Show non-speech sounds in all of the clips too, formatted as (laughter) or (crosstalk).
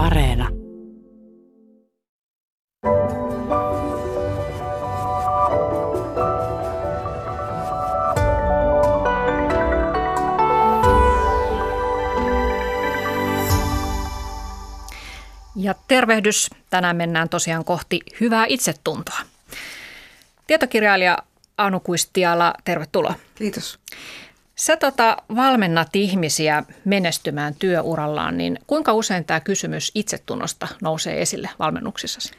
Areena. Ja tervehdys. Tänään mennään tosiaan kohti hyvää itsetuntoa. Tietokirjailija Anu Kuistiala, tervetuloa. Kiitos. Sä tota, valmennat ihmisiä menestymään työurallaan, niin kuinka usein tämä kysymys itsetunnosta nousee esille valmennuksissasi?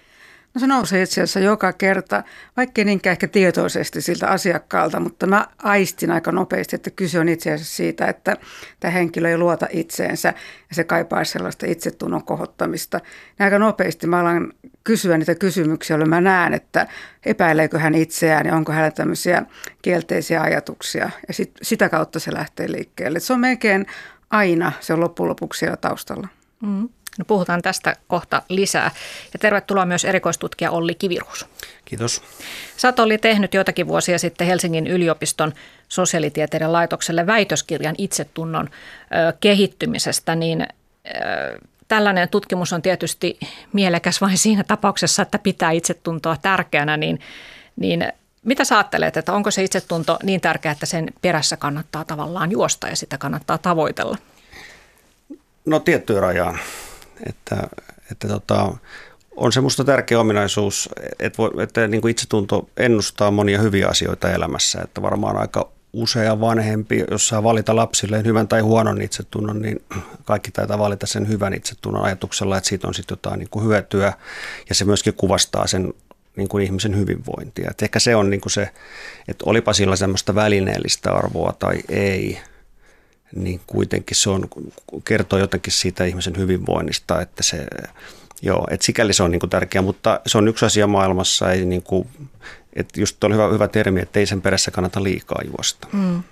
No se nousee itse asiassa joka kerta, vaikkei niinkään ehkä tietoisesti siltä asiakkaalta, mutta mä aistin aika nopeasti, että kyse on itse asiassa siitä, että tämä henkilö ei luota itseensä ja se kaipaa sellaista itsetunnon kohottamista. Ja aika nopeasti mä alan kysyä niitä kysymyksiä, joilla mä näen, että epäileekö hän itseään ja onko hänellä tämmöisiä kielteisiä ajatuksia. Ja sit, sitä kautta se lähtee liikkeelle. Et se on melkein aina se on loppujen lopuksi siellä taustalla. Mm. No puhutaan tästä kohta lisää. Ja tervetuloa myös erikoistutkija Olli Kiviruus. Kiitos. Sä oot Olli tehnyt joitakin vuosia sitten Helsingin yliopiston sosiaalitieteiden laitokselle väitöskirjan itsetunnon ö, kehittymisestä, niin ö, tällainen tutkimus on tietysti mielekäs vain siinä tapauksessa, että pitää itsetuntoa tärkeänä, niin, niin mitä sä ajattelet, että onko se itsetunto niin tärkeä, että sen perässä kannattaa tavallaan juosta ja sitä kannattaa tavoitella? No tiettyyn rajaan. Että, että tota, on se musta tärkeä ominaisuus, että, voi, että niin kuin itsetunto ennustaa monia hyviä asioita elämässä. Että varmaan aika usea vanhempi, jos saa valita lapsilleen hyvän tai huonon itsetunnon, niin kaikki taitaa valita sen hyvän itsetunnon ajatuksella, että siitä on sitten jotain niin kuin hyötyä ja se myöskin kuvastaa sen niin kuin ihmisen hyvinvointia. Et ehkä se on niin kuin se, että olipa sillä semmoista välineellistä arvoa tai ei, niin kuitenkin se on, kertoo jotenkin siitä ihmisen hyvinvoinnista, että se, joo, että sikäli se on niin kuin tärkeä, mutta se on yksi asia maailmassa, ei niin kuin, että just on hyvä, hyvä termi, että ei sen perässä kannata liikaa juosta. Mm.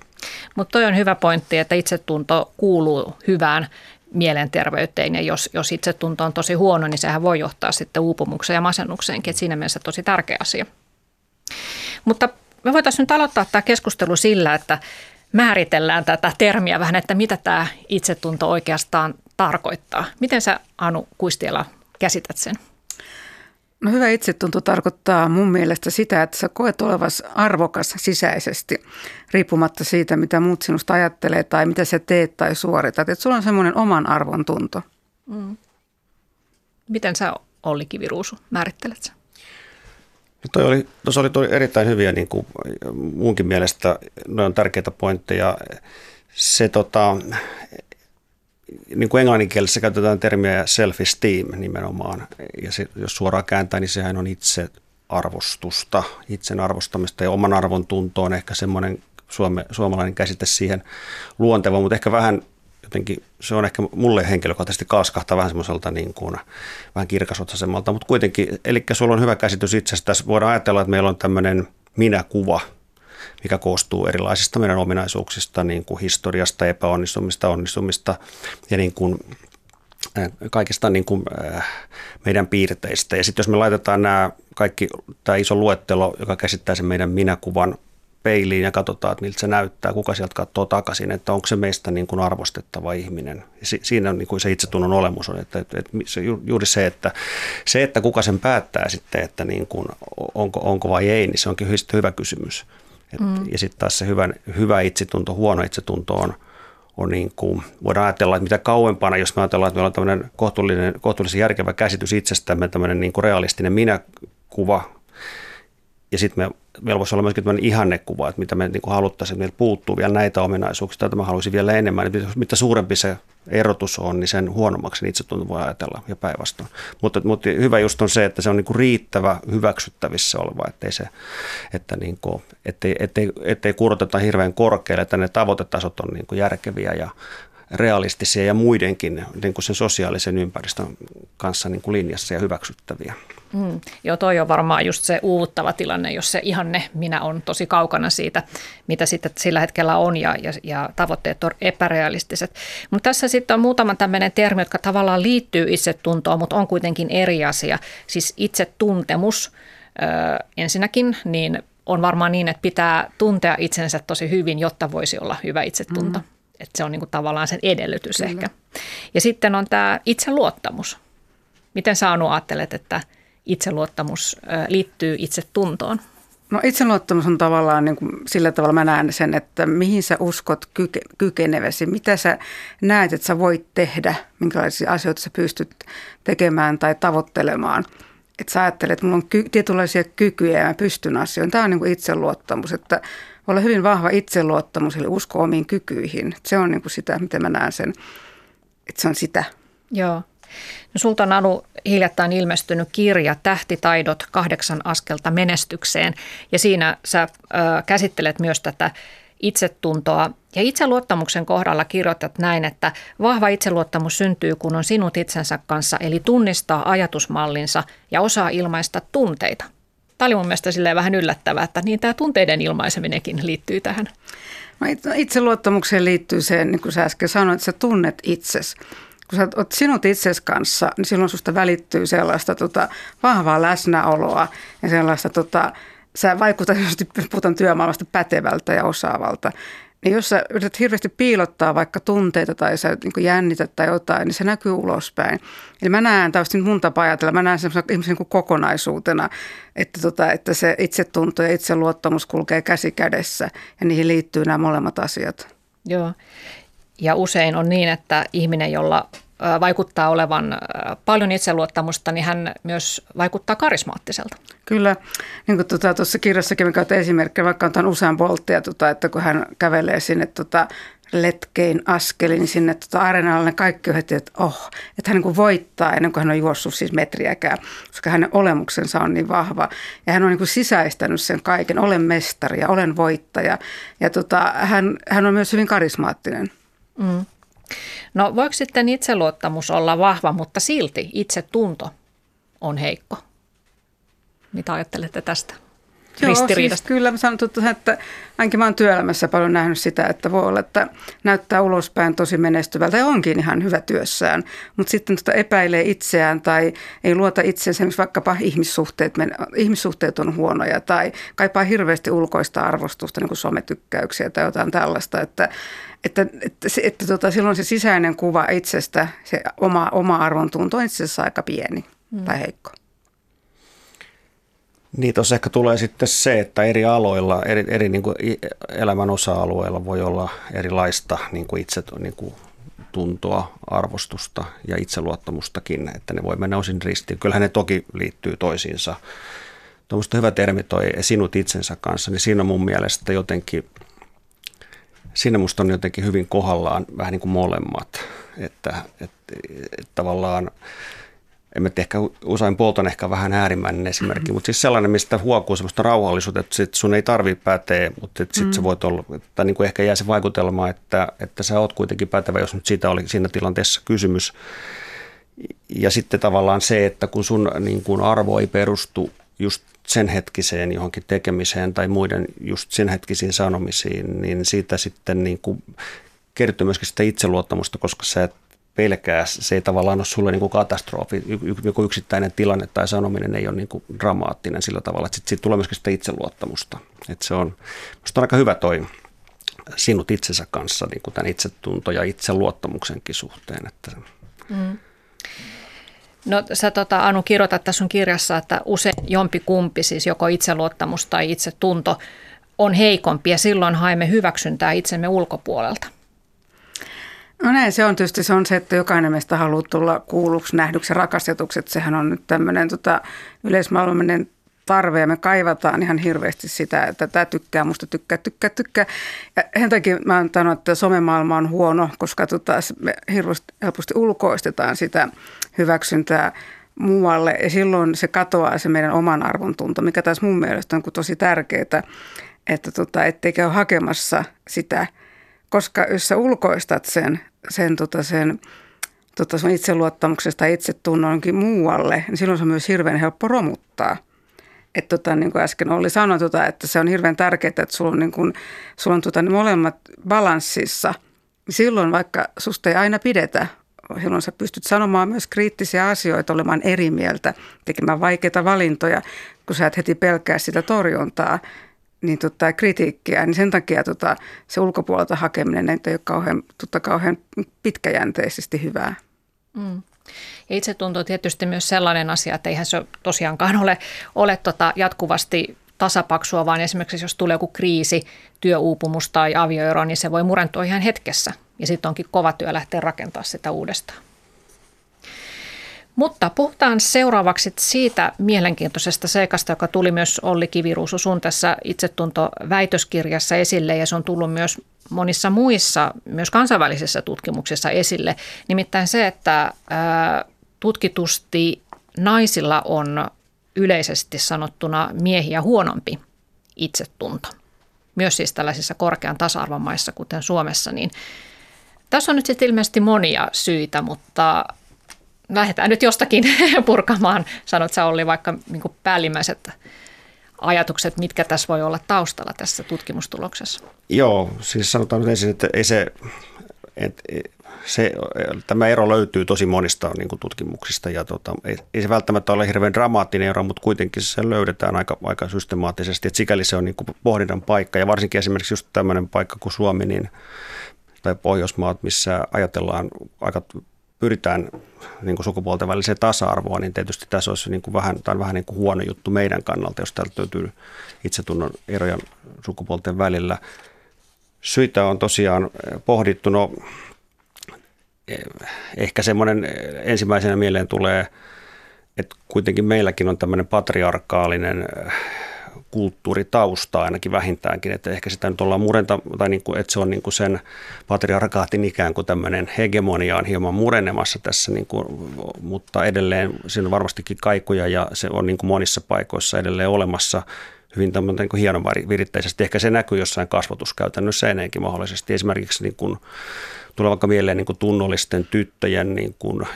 Mutta toi on hyvä pointti, että itsetunto kuuluu hyvään mielenterveyteen ja jos, jos itsetunto on tosi huono, niin sehän voi johtaa sitten uupumukseen ja masennukseenkin, että siinä mielessä tosi tärkeä asia. Mutta me voitaisiin nyt aloittaa tämä keskustelu sillä, että määritellään tätä termiä vähän, että mitä tämä itsetunto oikeastaan tarkoittaa. Miten sä Anu Kuistiela käsität sen? No hyvä itsetunto tarkoittaa mun mielestä sitä, että sä koet olevas arvokas sisäisesti, riippumatta siitä, mitä muut sinusta ajattelee tai mitä sä teet tai suoritat. Että sulla on semmoinen oman arvon tunto. Mm. Miten sä Olli Kiviruusu määrittelet sen? Toi oli, tuossa oli erittäin hyviä niin kuin munkin mielestä, ne on tärkeitä pointteja. Se tota, niin kuin englanninkielessä käytetään termiä self-esteem nimenomaan, ja se, jos suoraan kääntää, niin sehän on itse arvostusta, itsen arvostamista. Ja oman arvon tunto on ehkä semmoinen suome, suomalainen käsite siihen luonteva, mutta ehkä vähän jotenkin se on ehkä mulle henkilökohtaisesti kaaskahtaa vähän semmoiselta niin kuin, vähän kirkasotsaisemmalta, mutta kuitenkin, eli sulla on hyvä käsitys. Tässä voidaan ajatella, että meillä on tämmöinen minäkuva, mikä koostuu erilaisista meidän ominaisuuksista, niin kuin historiasta, epäonnistumista, onnistumista ja niin kuin kaikista niin kuin, meidän piirteistä. Ja sitten jos me laitetaan nämä kaikki, tämä iso luettelo, joka käsittää sen meidän minäkuvan peiliin ja katsotaan, että miltä se näyttää, kuka sieltä katsoo takaisin, että onko se meistä niin kuin arvostettava ihminen. Si- siinä on niin kuin se itsetunnon olemus on, että, että, että se, juuri se että, se, että kuka sen päättää sitten, että niin kuin, onko, onko vai ei, niin se onkin hyvä kysymys. Et, mm. Ja sitten taas se hyvä, hyvä itsetunto, huono itsetunto on, on niin kuin, voidaan ajatella, että mitä kauempana, jos me ajatellaan, että meillä on tämmöinen kohtuullinen, kohtuullisen järkevä käsitys itsestämme, tämmöinen niin kuin realistinen minäkuva, ja sitten me, meillä voisi olla myöskin tämmöinen ihannekuva, että mitä me niin haluttaisiin, että meiltä puuttuu vielä näitä ominaisuuksia, että mä haluaisin vielä enemmän. Niin mitä suurempi se erotus on, niin sen huonommaksi itse tuntuu voi ajatella ja päinvastoin. Mutta, mutta hyvä just on se, että se on niin kuin riittävä hyväksyttävissä oleva, ettei, se, että niin kuin, ettei, ettei, ettei kuroteta hirveän korkealle, että ne tavoitetasot on niin kuin järkeviä ja realistisia ja muidenkin niin kuin sen sosiaalisen ympäristön kanssa niin kuin linjassa ja hyväksyttäviä. Mm. Joo, toi on varmaan just se uuvuttava tilanne, jos se ihanne minä on tosi kaukana siitä, mitä sitten sillä hetkellä on ja, ja, ja tavoitteet on epärealistiset. Mutta tässä sitten on muutama tämmöinen termi, jotka tavallaan liittyy itsetuntoon, mutta on kuitenkin eri asia. Siis itsetuntemus ö, ensinnäkin, niin on varmaan niin, että pitää tuntea itsensä tosi hyvin, jotta voisi olla hyvä itsetunto. Mm. Että se on niin kuin tavallaan sen edellytys Kyllä. ehkä. Ja sitten on tämä itseluottamus. Miten sä Anu ajattelet, että itseluottamus liittyy itsetuntoon? No itseluottamus on tavallaan niin kuin, sillä tavalla mä näen sen, että mihin sä uskot kyke, kykeneväsi, mitä sä näet, että sä voit tehdä, minkälaisia asioita sä pystyt tekemään tai tavoittelemaan. Että sä ajattelet, että mulla on ky- tietynlaisia kykyjä ja mä pystyn asioihin. Tämä on niin kuin itseluottamus, että olla hyvin vahva itseluottamus, eli usko omiin kykyihin. Se on niin kuin sitä, miten mä näen sen, että se on sitä. Joo. No sulta on Anu hiljattain ilmestynyt kirja Tähtitaidot kahdeksan askelta menestykseen ja siinä sä ö, käsittelet myös tätä itsetuntoa. Ja itseluottamuksen kohdalla kirjoitat näin, että vahva itseluottamus syntyy, kun on sinut itsensä kanssa, eli tunnistaa ajatusmallinsa ja osaa ilmaista tunteita. Tämä oli mun mielestä vähän yllättävää, että niin tämä tunteiden ilmaiseminenkin liittyy tähän. No itseluottamukseen liittyy se, niin kuin sä äsken sanoit, että sä tunnet itsesi kun sä oot sinut itsesi kanssa, niin silloin susta välittyy sellaista tota, vahvaa läsnäoloa ja sellaista, tota, sä vaikutat, jos (laughs) puhutaan työmaailmasta, pätevältä ja osaavalta. Niin jos sä yrität hirveästi piilottaa vaikka tunteita tai sä niin jännität tai jotain, niin se näkyy ulospäin. Eli mä näen, tämä mun tapa ajatella, mä näen semmoisen ihmisen niin kokonaisuutena, että, tota, että se itsetunto ja itseluottamus kulkee käsi kädessä ja niihin liittyy nämä molemmat asiat. Joo, ja usein on niin, että ihminen, jolla vaikuttaa olevan paljon itseluottamusta, niin hän myös vaikuttaa karismaattiselta. Kyllä, niin kuin tuota, tuossa kirjassakin me käytetään esimerkkejä, vaikka on usean bolttia, tuota, että kun hän kävelee sinne tuota, letkein askelin sinne tuota areenalle, niin kaikki heti, että oh, että hän niin voittaa ennen kuin hän on juossut siis metriäkään, koska hänen olemuksensa on niin vahva. Ja hän on niin sisäistänyt sen kaiken, olen mestari ja olen voittaja. Ja tuota, hän, hän on myös hyvin karismaattinen. Mm. No voiko sitten itseluottamus olla vahva, mutta silti itsetunto on heikko? Mitä ajattelette tästä? Joo, siis kyllä mä sanon, että ainakin mä oon työelämässä paljon nähnyt sitä, että voi olla, että näyttää ulospäin tosi menestyvältä ja onkin ihan hyvä työssään, mutta sitten tota epäilee itseään tai ei luota itseensä, esimerkiksi vaikkapa ihmissuhteet, ihmissuhteet on huonoja tai kaipaa hirveästi ulkoista arvostusta, niin kuin sometykkäyksiä tai jotain tällaista, että että, että, että, että tota, silloin se sisäinen kuva itsestä, se oma, oma arvon tunto on itse asiassa aika pieni mm. tai heikko. Niin, tuossa ehkä tulee sitten se, että eri aloilla, eri, eri niin kuin elämän osa-alueilla voi olla erilaista niin kuin itse niin kuin tuntoa, arvostusta ja itseluottamustakin, että ne voi mennä osin ristiin. Kyllähän ne toki liittyy toisiinsa. Tuommoista hyvä termi toi sinut itsensä kanssa, niin siinä on mun mielestä jotenkin, siinä musta on jotenkin hyvin kohdallaan vähän niin kuin molemmat, että, että, että tavallaan en mä ehkä usein polton ehkä vähän äärimmäinen esimerkki, mm-hmm. mutta siis sellainen, mistä huokuu sellaista rauhallisuutta, että sit sun ei tarvi päteä, mutta sitten mm-hmm. se voit olla, tai niin kuin ehkä jää se vaikutelma, että, että sä oot kuitenkin pätevä, jos nyt siitä oli siinä tilanteessa kysymys. Ja sitten tavallaan se, että kun sun niin kuin arvo ei perustu just sen hetkiseen johonkin tekemiseen tai muiden just sen hetkisiin sanomisiin, niin siitä sitten niin kuin kertyy myöskin sitä itseluottamusta, koska sä et pelkää. Se ei tavallaan ole sulle niin kuin katastrofi. Joku yksittäinen tilanne tai sanominen ei ole niin kuin dramaattinen sillä tavalla, että siitä tulee myöskin sitä itseluottamusta. Että se on, on aika hyvä toi sinut itsensä kanssa niin kuin tämän itsetunto- ja itseluottamuksenkin suhteen. Että. Mm. No sä tota, Anu kirjoitat tässä sun kirjassa, että usein jompi kumpi, siis joko itseluottamus tai itsetunto, on heikompi ja silloin haemme hyväksyntää itsemme ulkopuolelta. No näin se on tietysti se, on se että jokainen meistä haluaa tulla kuulluksi, nähdyksi ja rakastetuksi. Että sehän on nyt tämmöinen tota, yleismaailmallinen tarve ja me kaivataan ihan hirveästi sitä, että tämä tykkää musta, tykkää, tykkää, tykkää. Ja sen takia mä oon että somemaailma on huono, koska tota, me hirveästi, helposti ulkoistetaan sitä hyväksyntää muualle ja silloin se katoaa se meidän oman arvon tunto, mikä taas mun mielestä on tosi tärkeää, että tota, ettei käy hakemassa sitä, koska jos sä ulkoistat sen sen, tota, sen tota, sun itseluottamuksesta itsetunnonkin muualle, niin silloin se on myös hirveän helppo romuttaa. Että tota, niin kuin äsken oli sanonut, tota, että se on hirveän tärkeää, että sulla on, niin kuin, sulla on tota, ne molemmat balanssissa. Silloin vaikka susta ei aina pidetä, silloin sä pystyt sanomaan myös kriittisiä asioita, olemaan eri mieltä, tekemään vaikeita valintoja, kun sä et heti pelkää sitä torjuntaa niin tota, kritiikkiä, niin sen takia tota, se ulkopuolelta hakeminen ei ole kauhean, tota, kauhean pitkäjänteisesti hyvää. Mm. Ja itsetunto on tietysti myös sellainen asia, että eihän se tosiaankaan ole, ole tota jatkuvasti tasapaksua, vaan esimerkiksi jos tulee joku kriisi, työuupumus tai avioero, niin se voi murentua ihan hetkessä. Ja sitten onkin kova työ lähteä rakentamaan sitä uudestaan. Mutta puhutaan seuraavaksi siitä mielenkiintoisesta seikasta, joka tuli myös Olli Kiviruusu sun tässä itsetuntoväitöskirjassa esille ja se on tullut myös monissa muissa, myös kansainvälisissä tutkimuksissa esille. Nimittäin se, että tutkitusti naisilla on yleisesti sanottuna miehiä huonompi itsetunto. Myös siis tällaisissa korkean tasa-arvon maissa, kuten Suomessa, niin tässä on nyt sitten ilmeisesti monia syitä, mutta lähdetään nyt jostakin (laughs) purkamaan, sanot sä Olli, vaikka niin päällimmäiset ajatukset, mitkä tässä voi olla taustalla tässä tutkimustuloksessa? Joo, siis sanotaan nyt ensin, että ei se, että se, tämä ero löytyy tosi monista niin kuin tutkimuksista ja tota, ei, ei, se välttämättä ole hirveän dramaattinen ero, mutta kuitenkin se löydetään aika, aika systemaattisesti, että sikäli se on niin kuin pohdinnan paikka ja varsinkin esimerkiksi just tämmöinen paikka kuin Suomi niin, tai Pohjoismaat, missä ajatellaan aika pyritään niin kuin sukupuolten väliseen tasa-arvoon, niin tietysti tässä olisi niin kuin vähän, tai vähän niin kuin huono juttu meidän kannalta, jos täältä löytyy itsetunnon eroja sukupuolten välillä. Syitä on tosiaan pohdittu, no ehkä semmoinen ensimmäisenä mieleen tulee, että kuitenkin meilläkin on tämmöinen patriarkaalinen kulttuuritausta ainakin vähintäänkin, että ehkä sitä nyt ollaan murenta, tai niin kuin, että se on niin kuin sen patriarkaatin ikään kuin tämmöinen hegemonia on hieman murenemassa tässä, niin kuin, mutta edelleen siinä on varmastikin kaikuja ja se on niin kuin monissa paikoissa edelleen olemassa hyvin niin kuin hienon viritteisesti. Ehkä se näkyy jossain kasvatuskäytännössä ennenkin mahdollisesti. Esimerkiksi niin kuin, tulee vaikka mieleen niin kuin tunnollisten tyttöjen, niin kuin,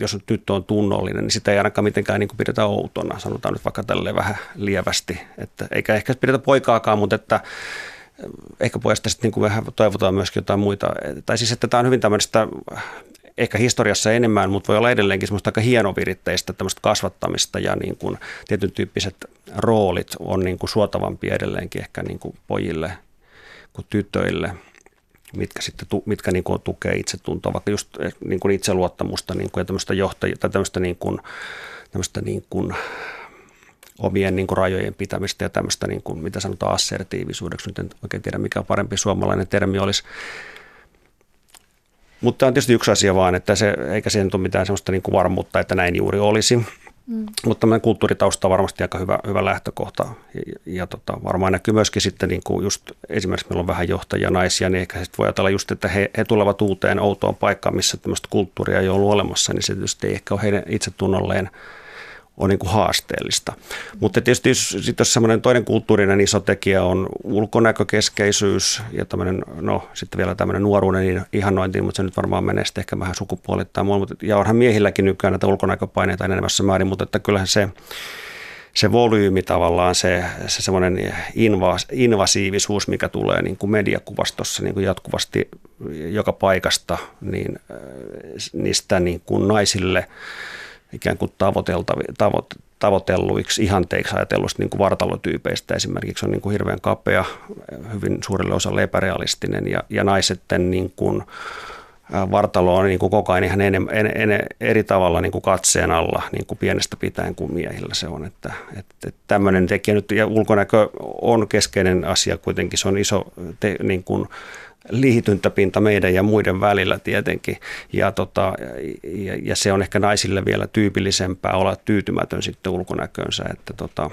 jos tyttö on tunnollinen, niin sitä ei ainakaan mitenkään niin kuin pidetä outona, sanotaan nyt vaikka tälleen vähän lievästi. Että, eikä ehkä pidetä poikaakaan, mutta että ehkä pojasta sitten niin kuin vähän toivotaan myöskin jotain muita. Tai siis, että tämä on hyvin tämmöistä ehkä historiassa enemmän, mutta voi olla edelleenkin semmoista aika hienoviritteistä tämmöistä kasvattamista ja niin kuin tietyn tyyppiset roolit on niin kuin suotavampia edelleenkin ehkä niin kuin pojille kuin tytöille – mitkä, sitten, mitkä niin kuin tukee itsetuntoa, vaikka just eh, niin kuin itseluottamusta niin kuin, ja tämmöistä johtajia, tai tämmöistä, niin kuin, tämmöistä niin kuin, omien niin kuin rajojen pitämistä ja tämmöistä, niin kuin, mitä sanotaan assertiivisuudeksi. Nyt en oikein tiedä, mikä parempi suomalainen termi olisi. Mutta tämä on tietysti yksi asia vaan, että se, eikä siihen ole mitään sellaista niin kuin varmuutta, että näin juuri olisi. Mm. Mutta tämmöinen kulttuuritausta on varmasti aika hyvä, hyvä lähtökohta ja, ja tota, varmaan näkyy myöskin sitten niin kuin just esimerkiksi meillä on vähän johtajia naisia, niin ehkä sitten voi ajatella just, että he, he tulevat uuteen outoon paikkaan, missä tämmöistä kulttuuria ei ollut olemassa, niin se tietysti ei ehkä ole heidän itsetunnolleen on niin kuin haasteellista. Mutta tietysti jos, sit jos semmoinen toinen kulttuurinen iso tekijä on ulkonäkökeskeisyys ja tämmöinen, no sitten vielä tämmöinen nuoruuden ihannointi, mutta se nyt varmaan menee sitten ehkä vähän sukupuolittain. Ja onhan miehilläkin nykyään näitä ulkonäköpaineita enemmässä määrin, mutta että kyllähän se, se volyymi tavallaan, se, se semmoinen invas, invasiivisuus, mikä tulee niin kuin mediakuvastossa niin kuin jatkuvasti joka paikasta, niin niistä niin kuin naisille – ikään kuin tavoit, tavoitelluiksi ihanteiksi ajatelluista niin kuin vartalotyypeistä esimerkiksi on niin kuin hirveän kapea, hyvin suurelle osalle epärealistinen ja, ja naisten niin kuin, vartalo on niin kuin koko ajan ihan ene, ene, eri tavalla niin kuin katseen alla niin kuin pienestä pitäen kuin miehillä se on. Että, että tämmöinen tekijä nyt ja ulkonäkö on keskeinen asia kuitenkin, se on iso te, niin kuin, liityntäpinta meidän ja muiden välillä tietenkin. Ja, tota, ja, ja se on ehkä naisille vielä tyypillisempää olla tyytymätön sitten ulkonäkönsä. Että tota,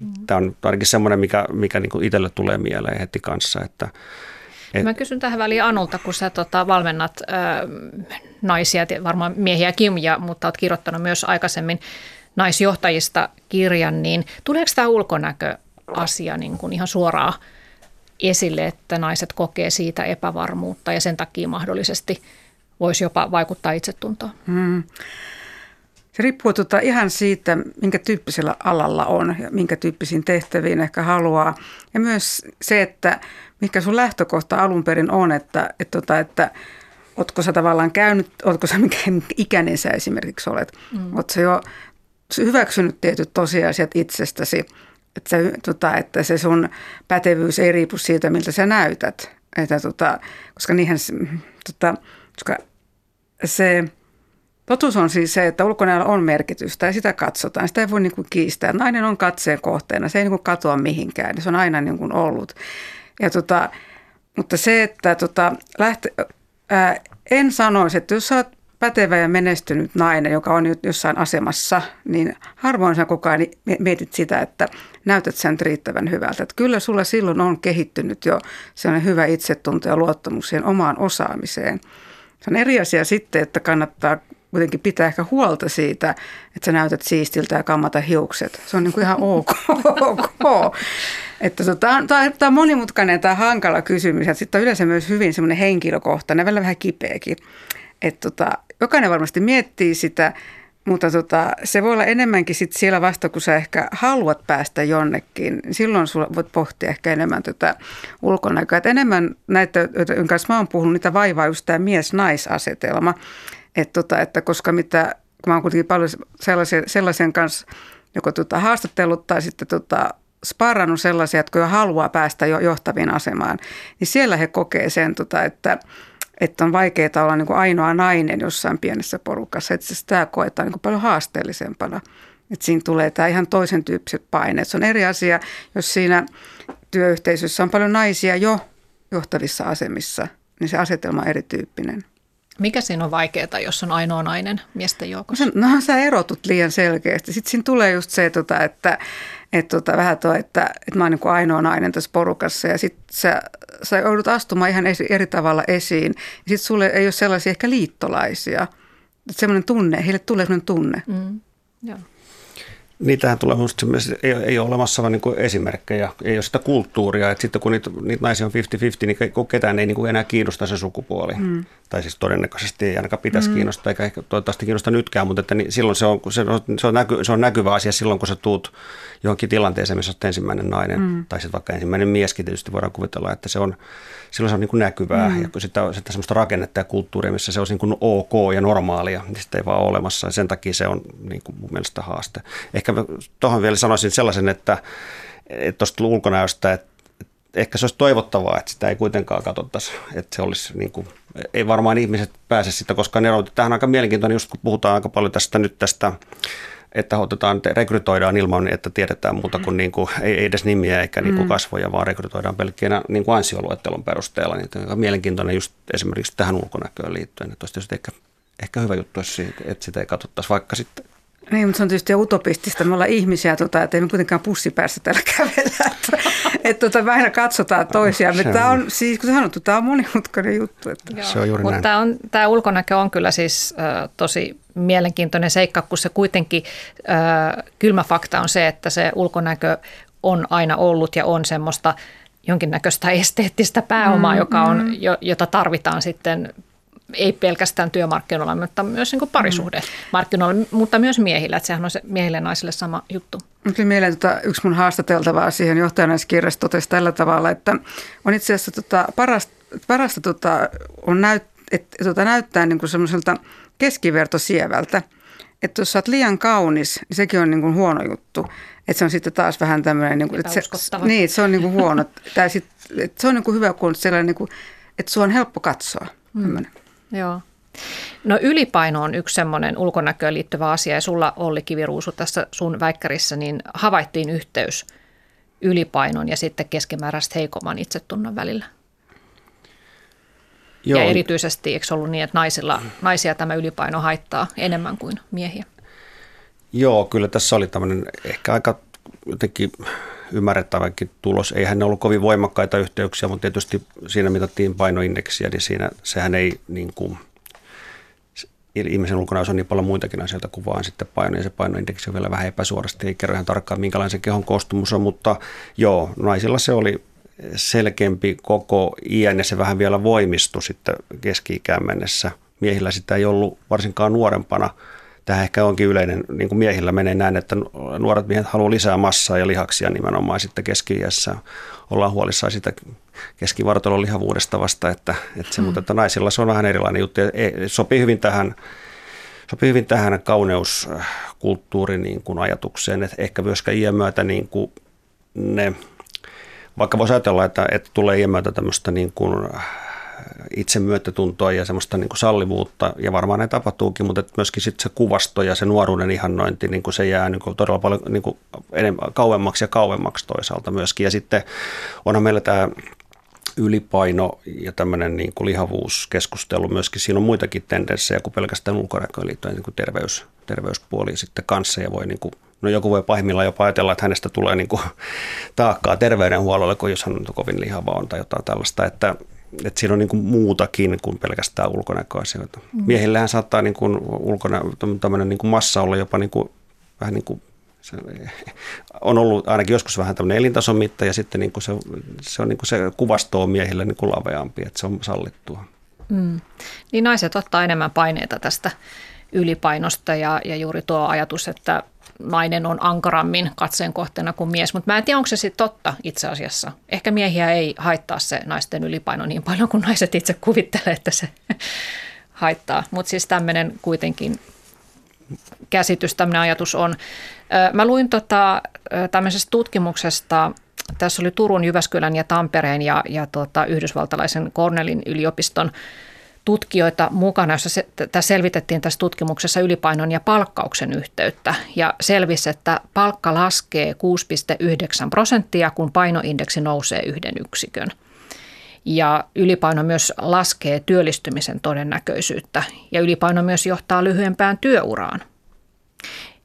mm. Tämä on ainakin semmoinen, mikä, mikä niin itselle tulee mieleen heti kanssa, että et... Mä kysyn tähän väliin Anulta, kun sä tota, valmennat ö, naisia, varmaan miehiäkin, ja, mutta olet kirjoittanut myös aikaisemmin naisjohtajista kirjan, niin tuleeko tämä ulkonäköasia niin kuin ihan suoraan esille, että naiset kokee siitä epävarmuutta ja sen takia mahdollisesti voisi jopa vaikuttaa itsetuntoon? Hmm. Se riippuu tuota ihan siitä, minkä tyyppisellä alalla on ja minkä tyyppisiin tehtäviin ehkä haluaa. Ja myös se, että mikä sun lähtökohta alun perin on, että, että, tota, että, että ootko sä tavallaan käynyt, ootko sä mikä ikäinen sä esimerkiksi olet. Mm. Ootko sä jo hyväksynyt tietyt tosiasiat itsestäsi – että se, tota, että se sun pätevyys ei riipu siitä, miltä sä näytät. Että, tota, koska niinhän tota, koska se Totuus on siis se, että ulkonäöllä on merkitystä ja sitä katsotaan. Sitä ei voi niin kuin kiistää. Nainen on katseen kohteena. Se ei niin kuin katoa mihinkään. Se on aina niin kuin ollut. Ja tota, mutta se, että tota, lähte, ää, en sanoisi, että jos sä oot pätevä ja menestynyt nainen, joka on jossain asemassa, niin harvoin sä koko ajan mietit sitä, että näytät sen riittävän hyvältä. Että kyllä sulla silloin on kehittynyt jo sellainen hyvä itsetunto ja luottamus siihen omaan osaamiseen. Se on eri asia sitten, että kannattaa kuitenkin pitää ehkä huolta siitä, että sä näytät siistiltä ja kammata hiukset. Se on niin kuin ihan ok. (laughs) ok. Että tota, tämä, tämä on monimutkainen tämä hankala kysymys. Sitten on yleensä myös hyvin semmoinen henkilökohtainen, välillä vähän kipeäkin. Että tota, jokainen varmasti miettii sitä, mutta tota, se voi olla enemmänkin sit siellä vasta, kun sä ehkä haluat päästä jonnekin. Silloin sulla voit pohtia ehkä enemmän tätä ulkonäköä. Et enemmän näitä, joiden kanssa mä oon puhunut, niitä vaivaa just tämä mies-naisasetelma. Et tota, että koska mitä, kun mä oon kuitenkin paljon sellaisen, sellaisen kanssa joko tota, haastattelut tai sitten tota, sparrannut sellaisia, jotka jo haluaa päästä jo johtaviin asemaan, niin siellä he kokee sen, tota, että – että on vaikeaa olla niin kuin ainoa nainen jossain pienessä porukassa. Että sitä koetaan niin kuin paljon haasteellisempana. Että siinä tulee tämä ihan toisen tyyppiset paineet. Se on eri asia, jos siinä työyhteisössä on paljon naisia jo johtavissa asemissa, niin se asetelma on erityyppinen. Mikä siinä on vaikeaa, jos on ainoa nainen miesten joukossa? No sä erotut liian selkeästi. Sitten siinä tulee just se, tota, että, että tota, vähän tuo, että, että mä oon niin ainoa nainen tässä porukassa ja sitten sä, sä joudut astumaan ihan eri tavalla esiin. Sitten sulle ei ole sellaisia ehkä liittolaisia. Semmoinen tunne, heille tulee semmoinen tunne. Mm, joo. Niitähän tulee minusta ei, ei ole olemassa vain niin esimerkkejä, ei ole sitä kulttuuria, että sitten kun niitä, niitä naisia on 50-50, niin ketään ei niin enää kiinnosta se sukupuoli. Mm. Tai siis todennäköisesti ei ainakaan pitäisi mm. kiinnostaa, eikä ehkä toivottavasti kiinnosta nytkään, mutta että niin, silloin se on, se, on, se, on näky, se on näkyvä asia silloin, kun sä tuut johonkin tilanteeseen, missä olet ensimmäinen nainen, mm. tai sitten vaikka ensimmäinen mieskin tietysti voidaan kuvitella, että se on, silloin se on niin näkyvää, mm. ja kun sitä, on semmoista rakennetta ja kulttuuria, missä se on niin ok ja normaalia, niin sitä ei vaan ole olemassa, ja sen takia se on niin kuin mun mielestä haaste. Ehkä tuohon vielä sanoisin sellaisen, että tuosta ulkonäöstä, että ehkä se olisi toivottavaa, että sitä ei kuitenkaan katsottaisi, että se olisi niin kuin, ei varmaan ihmiset pääse sitä koskaan eroon. Tähän on aika mielenkiintoinen, just kun puhutaan aika paljon tästä nyt tästä että otetaan, rekrytoidaan ilman, että tiedetään muuta kuin, niin kuin ei, ei edes nimiä eikä niin kuin mm. kasvoja, vaan rekrytoidaan pelkkiä niin kuin ansioluettelon perusteella. Niin on mielenkiintoinen just esimerkiksi tähän ulkonäköön liittyen. Että olisi ehkä, ehkä hyvä juttu, että sitä ei katsottaisi vaikka sitten niin, mutta se on tietysti utopistista. Me ollaan ihmisiä, tota, että ei me kuitenkaan pussipäässä täällä kävellä. Että, että tota, me aina katsotaan toisiaan. No, tämä on, siis kun sanottu, tämä on monimutkainen juttu. Että. Se on juuri mutta näin. Tämä, on, tämä ulkonäkö on kyllä siis äh, tosi mielenkiintoinen seikka, kun se kuitenkin äh, kylmä fakta on se, että se ulkonäkö on aina ollut ja on semmoista jonkinnäköistä esteettistä pääomaa, mm, joka on, mm. jota tarvitaan sitten ei pelkästään työmarkkinoilla, mutta myös niin parisuhdemarkkinoilla, mm. mutta myös miehillä. Että sehän on se miehille ja naisille sama juttu. Tuli mieleen tota, yksi mun haastateltavaa siihen johtajanaiskirjassa totesi tällä tavalla, että on itse asiassa tota, parasta, parasta tota, on näyt, et, tota, näyttää niin kuin semmoiselta keskivertosievältä. Että jos sä oot liian kaunis, niin sekin on niin kuin huono juttu. Että se on sitten taas vähän tämmöinen, niin kuin, että se, niin, se on niin kuin huono. tai sit, että se on niin kuin hyvä, kun sellainen, niin kuin, että se on helppo katsoa. Mm. Joo. No ylipaino on yksi semmoinen ulkonäköön liittyvä asia ja sulla Olli Kiviruusu tässä sun väikkärissä, niin havaittiin yhteys ylipainon ja sitten keskimääräistä heikomman itsetunnon välillä. Joo. Ja erityisesti, eikö ollut niin, että naisilla, naisia tämä ylipaino haittaa enemmän kuin miehiä? Joo, kyllä tässä oli tämmöinen ehkä aika jotenkin ymmärrettävänkin tulos. Eihän ne ollut kovin voimakkaita yhteyksiä, mutta tietysti siinä mitattiin painoindeksiä, niin siinä sehän ei niin kuin, ihmisen ulkonäössä on niin paljon muitakin asioita kuin vaan sitten paino, ja se painoindeksi on vielä vähän epäsuorasti, ei kerro ihan tarkkaan minkälainen se kehon koostumus on, mutta joo, naisilla se oli selkeämpi koko iän ja se vähän vielä voimistui sitten keski-ikään mennessä. Miehillä sitä ei ollut varsinkaan nuorempana – Tähän ehkä onkin yleinen, niin kuin miehillä menee näin, että nuoret miehet haluaa lisää massaa ja lihaksia nimenomaan sitten keski Ollaan huolissaan sitä keskivartalon lihavuudesta vasta, että, että se, mm. mutta että naisilla se on vähän erilainen juttu. Ja sopii hyvin tähän, sopii hyvin tähän kauneuskulttuurin niin kuin ajatukseen, että ehkä myöskään iän myötä niin kuin ne, vaikka voisi ajatella, että, että tulee iän myötä tämmöistä niin kuin itsemyötätuntoa ja semmoista niin kuin sallivuutta, ja varmaan näin tapahtuukin, mutta myöskin sitten se kuvasto ja se nuoruuden ihannointi, niin kuin se jää niin kuin todella paljon niin kuin enemmän, kauemmaksi ja kauemmaksi toisaalta myöskin. Ja sitten onhan meillä tämä ylipaino ja tämmöinen niin kuin lihavuuskeskustelu myöskin, siinä on muitakin tendenssejä kuin pelkästään ulkonäköön liittyen niin kuin terveys, terveyspuoli sitten kanssa ja voi niin kuin, no joku voi pahimmillaan jopa ajatella, että hänestä tulee niin kuin taakkaa terveydenhuollolle, kun jos hän on kovin lihava on tai jotain tällaista, että, että siinä on niin kuin muutakin kuin pelkästään ulkonäköasioita. Mm. Miehillähän saattaa niin kuin ulkonä, tämmöinen niin kuin massa olla jopa niin kuin, vähän niin kuin se (laughs) on ollut ainakin joskus vähän tämmöinen elintason mitta ja sitten niin kuin se, se, on niin kuin se kuvasto on miehille niin kuin laveampi, että se on sallittua. Mm. Niin naiset ottaa enemmän paineita tästä ylipainosta ja, ja juuri tuo ajatus, että nainen on ankarammin katseen kohteena kuin mies, mutta mä en tiedä, onko se sitten totta itse asiassa. Ehkä miehiä ei haittaa se naisten ylipaino niin paljon kuin naiset itse kuvittelee, että se (laughs) haittaa, mutta siis tämmöinen kuitenkin käsitys, tämmöinen ajatus on. Mä luin tota, tämmöisestä tutkimuksesta, tässä oli Turun, Jyväskylän ja Tampereen ja, ja tota, yhdysvaltalaisen Cornellin yliopiston tutkijoita mukana, jossa se, tässä selvitettiin tässä tutkimuksessa ylipainon ja palkkauksen yhteyttä. Ja selvisi, että palkka laskee 6,9 prosenttia, kun painoindeksi nousee yhden yksikön. Ja ylipaino myös laskee työllistymisen todennäköisyyttä ja ylipaino myös johtaa lyhyempään työuraan.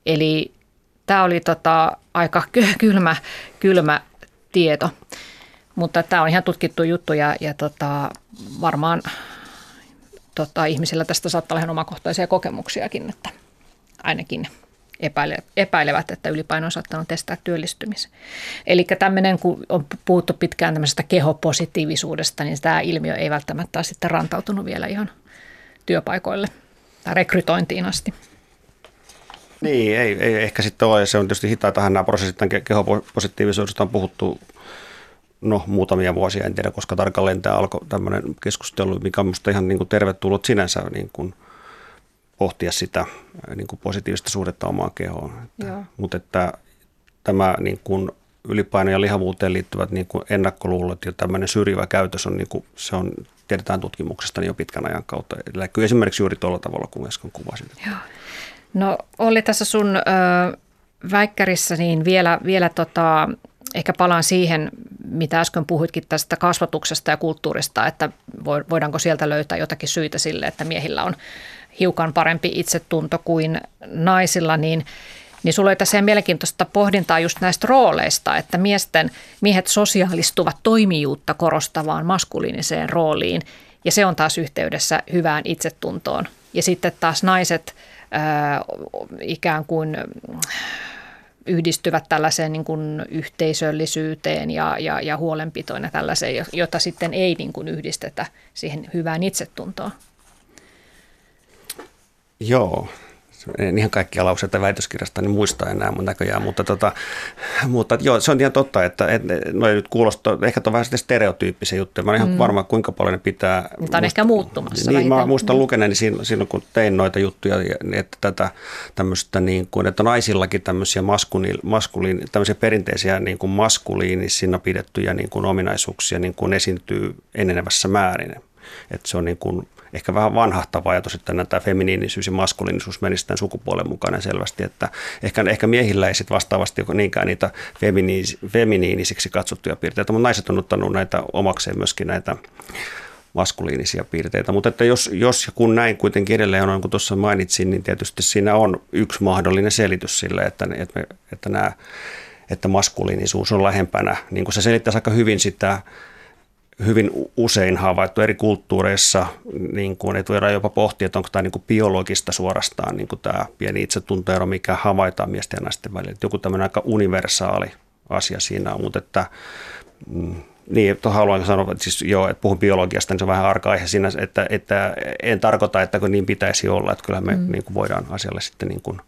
Eli tämä oli tota aika kylmä, kylmä tieto, mutta tämä on ihan tutkittu juttu ja, ja tota, varmaan tota, ihmisillä tästä saattaa olla ihan omakohtaisia kokemuksiakin, että ainakin epäile, epäilevät, että ylipaino on saattanut estää työllistymisen. Eli tämmöinen, kun on puhuttu pitkään tämmöisestä kehopositiivisuudesta, niin tämä ilmiö ei välttämättä ole sitten rantautunut vielä ihan työpaikoille tai rekrytointiin asti. Niin, ei, ei ehkä sitten ole. Se on tietysti hitaitahan nämä prosessit. Kehopositiivisuudesta on puhuttu no, muutamia vuosia, en tiedä koska tarkalleen tämä alkoi tämmöinen keskustelu, mikä on minusta ihan niin kuin tervetullut sinänsä niin kuin pohtia sitä niin kuin positiivista suhdetta omaan kehoon. Että, mutta että tämä niin kuin ylipaino ja lihavuuteen liittyvät niin kuin ennakkoluulot ja tämmöinen syrjivä käytös on, niin kuin, se on, tiedetään tutkimuksesta niin jo pitkän ajan kautta. Eli esimerkiksi juuri tuolla tavalla, kun äsken kuvasit. Joo. No oli tässä sun ö, väikkärissä, niin vielä, vielä tota, ehkä palaan siihen, mitä äsken puhuitkin tästä kasvatuksesta ja kulttuurista, että voidaanko sieltä löytää jotakin syitä sille, että miehillä on hiukan parempi itsetunto kuin naisilla, niin niin sulla oli tässä mielenkiintoista pohdintaa just näistä rooleista, että miesten, miehet sosiaalistuvat toimijuutta korostavaan maskuliiniseen rooliin ja se on taas yhteydessä hyvään itsetuntoon. Ja sitten taas naiset ää, ikään kuin yhdistyvät tällaiseen niin kuin yhteisöllisyyteen ja, ja, ja huolenpitoon ja tällaiseen, jota sitten ei niin kuin yhdistetä siihen hyvään itsetuntoon. Joo, en ihan kaikkia lauseita väitöskirjasta niin muista enää mun näköjään, mutta, tota, mutta joo, se on ihan totta, että, että no nyt kuulostaa, ehkä on vähän stereotyyppisiä juttuja. Mä olen ihan mm. varma, kuinka paljon ne pitää. Tämä on musta, ehkä muuttumassa. Niin, mä muistan mm. lukeneeni silloin, silloin, kun tein noita juttuja, että tätä tämmöistä niin kuin, että naisillakin tämmöisiä maskuliin, maskuliin tämmöisiä perinteisiä niin kuin maskuliinisina pidettyjä niin kuin ominaisuuksia niin kuin esiintyy enenevässä määrin. Että se on niin kuin ehkä vähän vanhahtava ajatus, että tämä feminiinisyys ja maskuliinisuus menisi tämän sukupuolen mukana selvästi, että ehkä, ehkä miehillä ei sitten vastaavasti niinkään niitä feminiis, feminiinisiksi katsottuja piirteitä, mutta naiset on ottanut näitä omakseen myöskin näitä maskuliinisia piirteitä. Mutta että jos, jos ja kun näin kuitenkin edelleen on, kuin tuossa mainitsin, niin tietysti siinä on yksi mahdollinen selitys sille, että, että, me, että, nämä, että maskuliinisuus on lähempänä. Niin kuin se selittäisi aika hyvin sitä hyvin usein havaittu eri kulttuureissa, niin kuin, että voidaan jopa pohtia, että onko tämä niin kuin biologista suorastaan niin kuin tämä pieni itsetuntoero, mikä havaitaan miesten ja naisten välillä. Että joku tämmöinen aika universaali asia siinä on, mutta että mm, niin, haluan sanoa, että siis joo, että puhun biologiasta, niin se on vähän arka aihe siinä, että, että en tarkoita, että kun niin pitäisi olla, että kyllä me mm. niin kuin voidaan asialle sitten niin kuin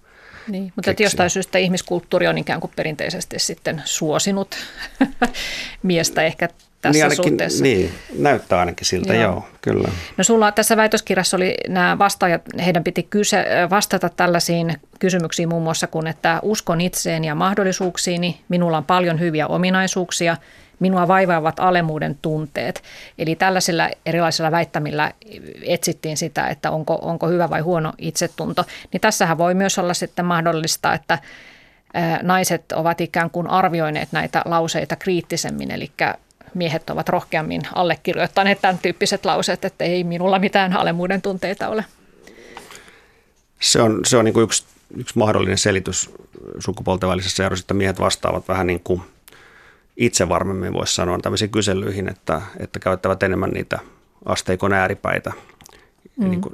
niin, mutta että jostain syystä ihmiskulttuuri on ikään kuin perinteisesti sitten suosinut (laughs) miestä ehkä tässä niin ainakin, suhteessa. Niin, näyttää ainakin siltä, joo. joo, kyllä. No sulla tässä väitöskirjassa oli nämä vastaajat, heidän piti kyse, vastata tällaisiin kysymyksiin muun muassa kuin, että uskon itseen ja mahdollisuuksiini, minulla on paljon hyviä ominaisuuksia, minua vaivaavat alemuuden tunteet. Eli tällaisilla erilaisilla väittämillä etsittiin sitä, että onko, onko hyvä vai huono itsetunto. Niin tässähän voi myös olla sitten mahdollista, että naiset ovat ikään kuin arvioineet näitä lauseita kriittisemmin, eli miehet ovat rohkeammin allekirjoittaneet tämän tyyppiset lauseet, että ei minulla mitään alemuuden tunteita ole. Se on, se on niin kuin yksi, yksi mahdollinen selitys sukupuolten välisessä erossa, että miehet vastaavat vähän niin kuin itse varmemmin voisi sanoa tämmöisiin kyselyihin, että, että käyttävät enemmän niitä asteikon ääripäitä Mm. Niin kuin,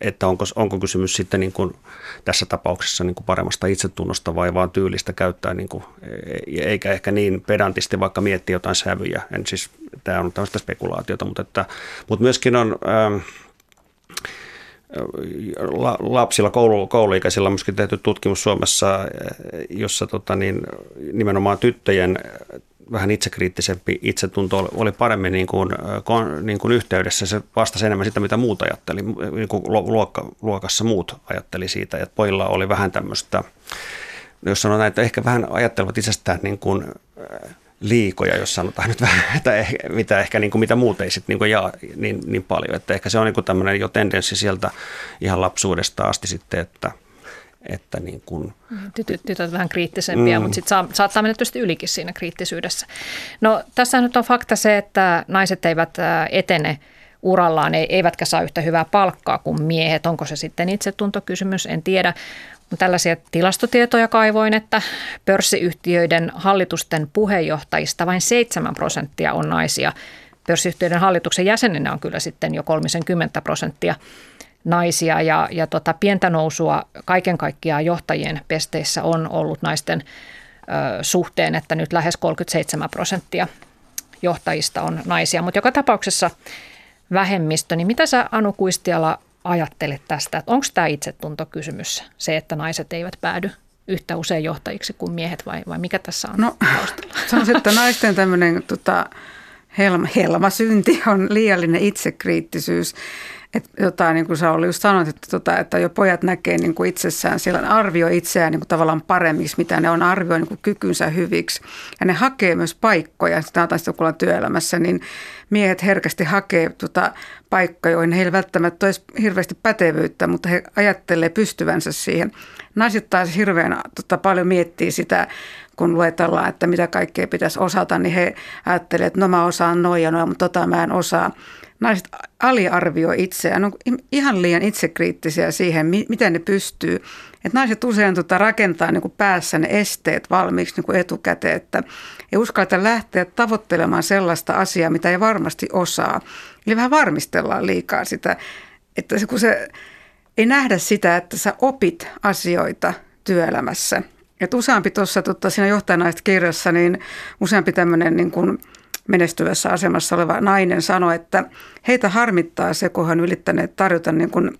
että onko, onko kysymys sitten niin kuin tässä tapauksessa niin kuin paremmasta itsetunnosta vai vaan tyylistä käyttää, niin kuin, e, eikä ehkä niin pedantisti vaikka miettiä jotain sävyjä. En siis, tämä on tämmöistä spekulaatiota, mutta, että, mutta myöskin on... Ähm, lapsilla, koulu, kouluikäisillä on myöskin tehty tutkimus Suomessa, jossa tota niin, nimenomaan tyttöjen vähän itsekriittisempi itsetunto oli paremmin niin kuin, niin kuin yhteydessä. Se vastasi enemmän sitä, mitä muut ajatteli, niin kuin luokka, luokassa muut ajatteli siitä. Ja pojilla oli vähän tämmöistä, jos sanotaan, että ehkä vähän ajattelevat itsestään niin kuin liikoja, jos sanotaan nyt vähän, (laughs) että mitä, ehkä niin kuin, mitä muut ei sitten niin jaa niin, niin paljon. Että ehkä se on niin kuin tämmöinen jo tendenssi sieltä ihan lapsuudesta asti sitten, että – että niin kuin, Tytöt, tytöt vähän kriittisempiä, mm. mutta sitten saa, saattaa mennä tietysti ylikin siinä kriittisyydessä. No tässä nyt on fakta se, että naiset eivät etene urallaan, eivätkä saa yhtä hyvää palkkaa kuin miehet. Onko se sitten itsetuntokysymys, en tiedä. Tällaisia tilastotietoja kaivoin, että pörssiyhtiöiden hallitusten puheenjohtajista vain 7 prosenttia on naisia. Pörssiyhtiöiden hallituksen jäsenenä on kyllä sitten jo 30 prosenttia naisia ja, ja tota, pientä nousua kaiken kaikkiaan johtajien pesteissä on ollut naisten ö, suhteen, että nyt lähes 37 prosenttia johtajista on naisia, mutta joka tapauksessa vähemmistö. Niin mitä sä Anu Kuistiala ajattelet tästä, että onko tämä itsetuntokysymys se, että naiset eivät päädy yhtä usein johtajiksi kuin miehet vai, vai mikä tässä on no, taustalla? (laughs) Sanoisin, että naisten tämmöinen tota, helma, helmasynti on liiallinen itsekriittisyys että jotain, niin kuin sä oli just sanoit, että, tota, että jo pojat näkee niin kuin itsessään, siellä arvioi itseään niin kuin tavallaan paremmiksi, mitä ne on arvioi niin kuin kykynsä hyviksi. Ja ne hakee myös paikkoja, sitä on kun työelämässä, niin miehet herkästi hakee tota, paikkoja, joihin heillä välttämättä olisi hirveästi pätevyyttä, mutta he ajattelee pystyvänsä siihen. Naiset taas hirveän tota, paljon miettii sitä, kun luetellaan, että mitä kaikkea pitäisi osata, niin he ajattelevat, että no mä osaan noin ja noin, mutta tota mä en osaa naiset aliarvioi itseään, on ihan liian itsekriittisiä siihen, miten ne pystyy. Että naiset usein tota rakentaa niin kuin päässä ne esteet valmiiksi niin kuin etukäteen, että ei uskalleta lähteä tavoittelemaan sellaista asiaa, mitä ei varmasti osaa. Eli vähän varmistellaan liikaa sitä, että se, kun se ei nähdä sitä, että sä opit asioita työelämässä. Että useampi tuossa tota, siinä johtajanaista kirjassa, niin useampi tämmöinen niin kuin – menestyvässä asemassa oleva nainen sanoi, että heitä harmittaa se, kun hän ylittäneet tarjota niin kuin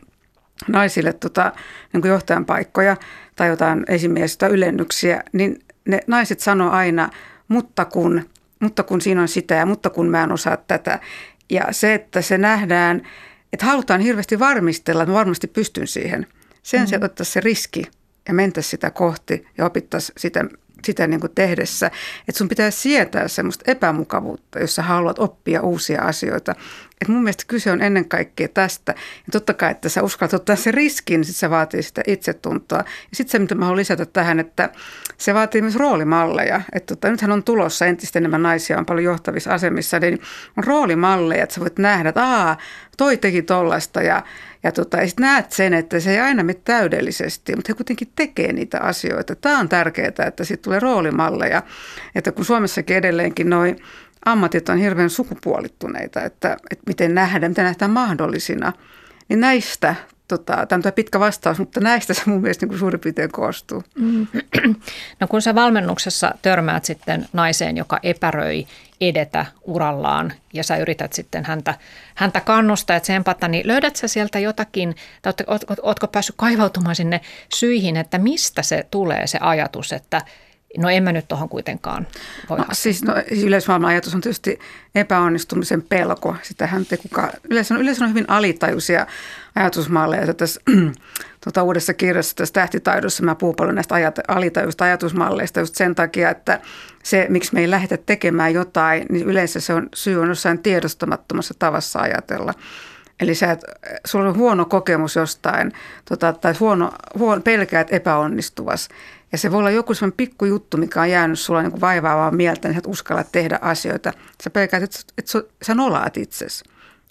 naisille tota, niin kuin johtajan paikkoja tai jotain esimiestä ylennyksiä, niin ne naiset sanoo aina, mutta kun, mutta kun siinä on sitä ja mutta kun mä en osaa tätä. Ja se, että se nähdään, että halutaan hirveästi varmistella, että mä varmasti pystyn siihen. Sen mm. se ottaisi se riski ja mentäisiin sitä kohti ja opittaisiin sitä sitä niin kuin tehdessä, että sun pitää sietää semmoista epämukavuutta, jos sä haluat oppia uusia asioita. Et mun mielestä kyse on ennen kaikkea tästä. Ja totta kai, että sä uskallat ottaa se riskin, niin sit se vaatii sitä itsetuntoa. Ja sitten se, mitä mä haluan lisätä tähän, että se vaatii myös roolimalleja. Että tota, nythän on tulossa entistä enemmän naisia, on paljon johtavissa asemissa, niin on roolimalleja, että sä voit nähdä, että aa, toi teki tollasta ja ja, tota, ja näet sen, että se ei aina mene täydellisesti, mutta he kuitenkin tekee niitä asioita. Tämä on tärkeää, että sitten tulee roolimalleja. Että kun Suomessakin edelleenkin noin ammatit on hirveän sukupuolittuneita, että, että miten nähdään, miten nähdään mahdollisina, niin näistä tota, tämä on pitkä vastaus, mutta näistä se mun mielestä niin kuin suurin piirtein koostuu. Mm. (clears throat) No kun sä valmennuksessa törmäät sitten naiseen, joka epäröi edetä urallaan ja sä yrität sitten häntä, häntä kannustaa ja tsempata, niin löydät sä sieltä jotakin, tai ootko, ootko päässyt kaivautumaan sinne syihin, että mistä se tulee se ajatus, että No en mä nyt tuohon kuitenkaan voi no, siis, no, siis yleismaailman ajatus on tietysti epäonnistumisen pelko. Sitähän te kuka, yleensä, on, yleensä on hyvin alitajuisia ajatusmalleja. Tässä tuota, (clears throat) uudessa kirjassa tässä tähtitaidossa mä puhun paljon näistä ajat, alitajuista ajatusmalleista just sen takia, että se, miksi me ei lähdetä tekemään jotain, niin yleensä se on syy on jossain tiedostamattomassa tavassa ajatella. Eli sä et, sulla on huono kokemus jostain, tota, tai huono, huono, pelkäät epäonnistuvas. Ja se voi olla joku sellainen pikku juttu, mikä on jäänyt sulla niin vaivaavaa mieltä, niin sä et uskalla tehdä asioita. Sä pelkäät, että, että sä nolaat itsesi.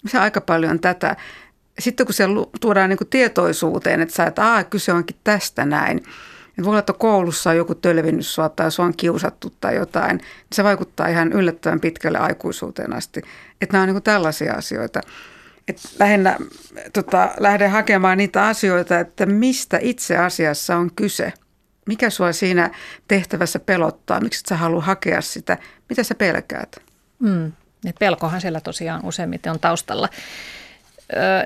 Se aika paljon tätä. Sitten kun se tuodaan niin kuin tietoisuuteen, että sä, että Aa, kyse onkin tästä näin. Että voi olla, että koulussa on joku tölvinnyt sua tai sua on kiusattu tai jotain. Niin se vaikuttaa ihan yllättävän pitkälle aikuisuuteen asti. Että nämä on niin kuin tällaisia asioita. Että lähinnä tota, lähden hakemaan niitä asioita, että mistä itse asiassa on kyse – mikä sua siinä tehtävässä pelottaa? Miksi sä halua hakea sitä? Mitä sä pelkäät? Mm. Et pelkohan siellä tosiaan useimmiten on taustalla.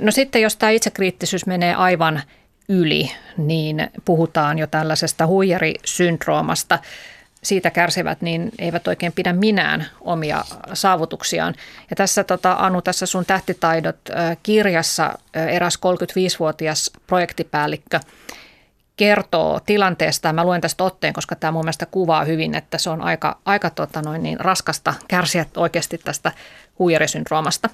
No sitten jos tämä itsekriittisyys menee aivan yli, niin puhutaan jo tällaisesta huijarisyndroomasta. Siitä kärsivät niin eivät oikein pidä minään omia saavutuksiaan. Ja tässä tota, Anu, tässä sun tähtitaidot kirjassa eräs 35-vuotias projektipäällikkö – kertoo tilanteesta. Mä luen tästä otteen, koska tämä mun mielestä kuvaa hyvin, että se on aika, aika tota noin niin raskasta kärsiä oikeasti tästä huijarisyndroomasta.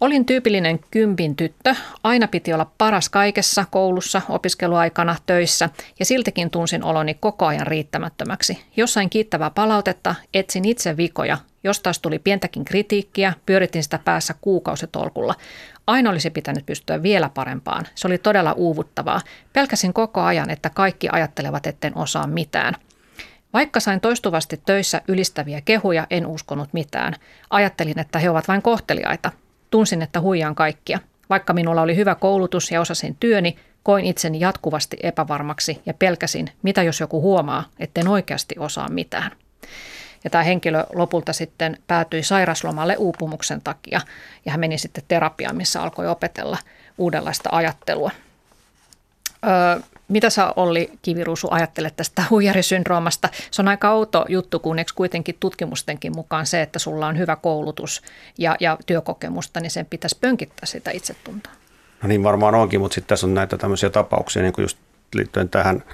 Olin tyypillinen kympin tyttö. Aina piti olla paras kaikessa, koulussa, opiskeluaikana, töissä ja siltikin tunsin oloni koko ajan riittämättömäksi. Jossain kiittävää palautetta, etsin itse vikoja. Jos taas tuli pientäkin kritiikkiä, pyöritin sitä päässä kuukausitolkulla. Aina olisi pitänyt pystyä vielä parempaan. Se oli todella uuvuttavaa. Pelkäsin koko ajan, että kaikki ajattelevat, etten osaa mitään. Vaikka sain toistuvasti töissä ylistäviä kehuja, en uskonut mitään. Ajattelin, että he ovat vain kohteliaita. Tunsin, että huijaan kaikkia. Vaikka minulla oli hyvä koulutus ja osasin työni, koin itseni jatkuvasti epävarmaksi ja pelkäsin, mitä jos joku huomaa, etten oikeasti osaa mitään. Ja tämä henkilö lopulta sitten päätyi sairaslomalle uupumuksen takia ja hän meni sitten terapiaan, missä alkoi opetella uudenlaista ajattelua. Öö, mitä sä Olli Kiviruusu ajattelet tästä (laughs) huijarisyndroomasta? Se on aika outo juttu, kun eikö kuitenkin tutkimustenkin mukaan se, että sulla on hyvä koulutus ja, ja työkokemusta, niin sen pitäisi pönkittää sitä itsetuntoa. No niin varmaan onkin, mutta sitten tässä on näitä tämmöisiä tapauksia niin kuin just liittyen tähän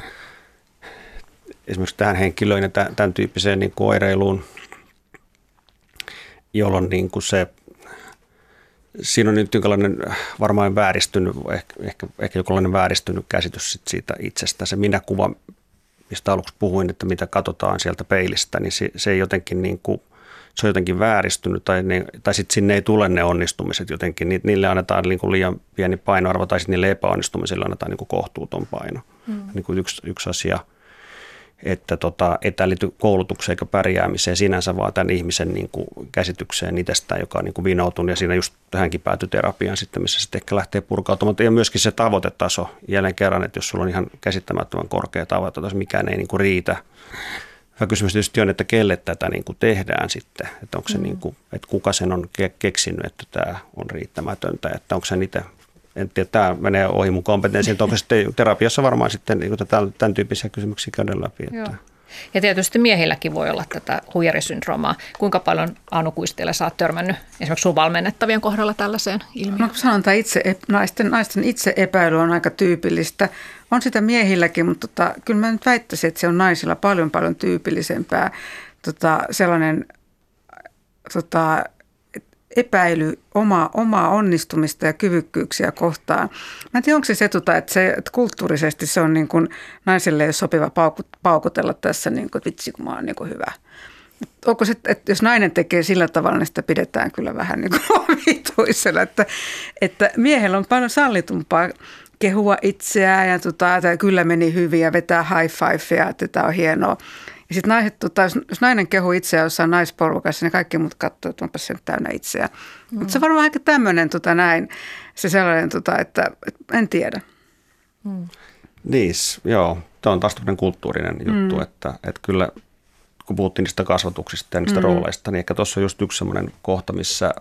esimerkiksi tähän henkilöön ja tämän tyyppiseen niin kuin oireiluun, jolloin niin kuin se, siinä on nyt jonkinlainen varmaan vääristynyt, ehkä, ehkä, ehkä jonkinlainen vääristynyt käsitys sit siitä itsestä. Se minäkuva, mistä aluksi puhuin, että mitä katsotaan sieltä peilistä, niin se, se ei jotenkin niin kuin, se on jotenkin vääristynyt tai, ne, tai sitten sinne ei tule ne onnistumiset jotenkin. Niille annetaan niin kuin liian pieni painoarvo tai sitten niille epäonnistumisille annetaan niin kuin kohtuuton paino. Mm. Niin kuin yksi, yksi asia – että tota, ei tämä liity koulutukseen eikä pärjäämiseen sinänsä, vaan tämän ihmisen niin kuin, käsitykseen itsestään, joka on niin kuin vinoutunut ja siinä just tähänkin päätyi terapiaan sitten, missä sitten ehkä lähtee purkautumaan. Ja myöskin se tavoitetaso jälleen kerran, että jos sulla on ihan käsittämättömän korkea tavoitetaso, mikään ei niin kuin riitä. Hyvä kysymys tietysti on, että kelle tätä niin kuin tehdään sitten, että onko se mm. niin kuin, että kuka sen on keksinyt, että tämä on riittämätöntä, että onko se niitä en tiedä, tämä menee ohi mun kompetenssiin, onko sitten terapiassa varmaan sitten niin tämän, tämän tyyppisiä kysymyksiä käydä läpi. Että. Ja tietysti miehilläkin voi olla tätä huijarisyndroomaa. Kuinka paljon Anu Kuistille sä oot törmännyt esimerkiksi sun valmennettavien kohdalla tällaiseen ilmiöön? No sanotaan itse, naisten, naisten itse epäily on aika tyypillistä. On sitä miehilläkin, mutta tota, kyllä mä nyt väittäisin, että se on naisilla paljon paljon tyypillisempää. Tota, sellainen tota, epäily omaa, omaa onnistumista ja kyvykkyyksiä kohtaan. Mä en tiedä, onko se se, tota, että, se, että kulttuurisesti se on niin kuin naiselle ei sopiva paukut, paukutella tässä, niin kuin, että vitsi kun mä oon niin kuin hyvä. Onko se, että jos nainen tekee sillä tavalla, niin sitä pidetään kyllä vähän niin kuin (laughs) että, että miehellä on paljon sallitumpaa kehua itseään ja tota, että kyllä meni hyvin ja vetää high fivea, että tämä on hienoa. Ja sitten naiset, tota, jos, jos nainen kehuu itseään jossain naisporukassa, niin kaikki muut katsoo, että onpa se täynnä itseään. Mm. Mutta se on varmaan aika tämmöinen tota, näin, se sellainen, tota, että, että en tiedä. Mm. Niin, joo. Tämä on taas tämmöinen kulttuurinen juttu, mm. että, että kyllä kun puhuttiin niistä kasvatuksista ja niistä mm. rooleista, niin ehkä tuossa on just yksi semmoinen kohta, missä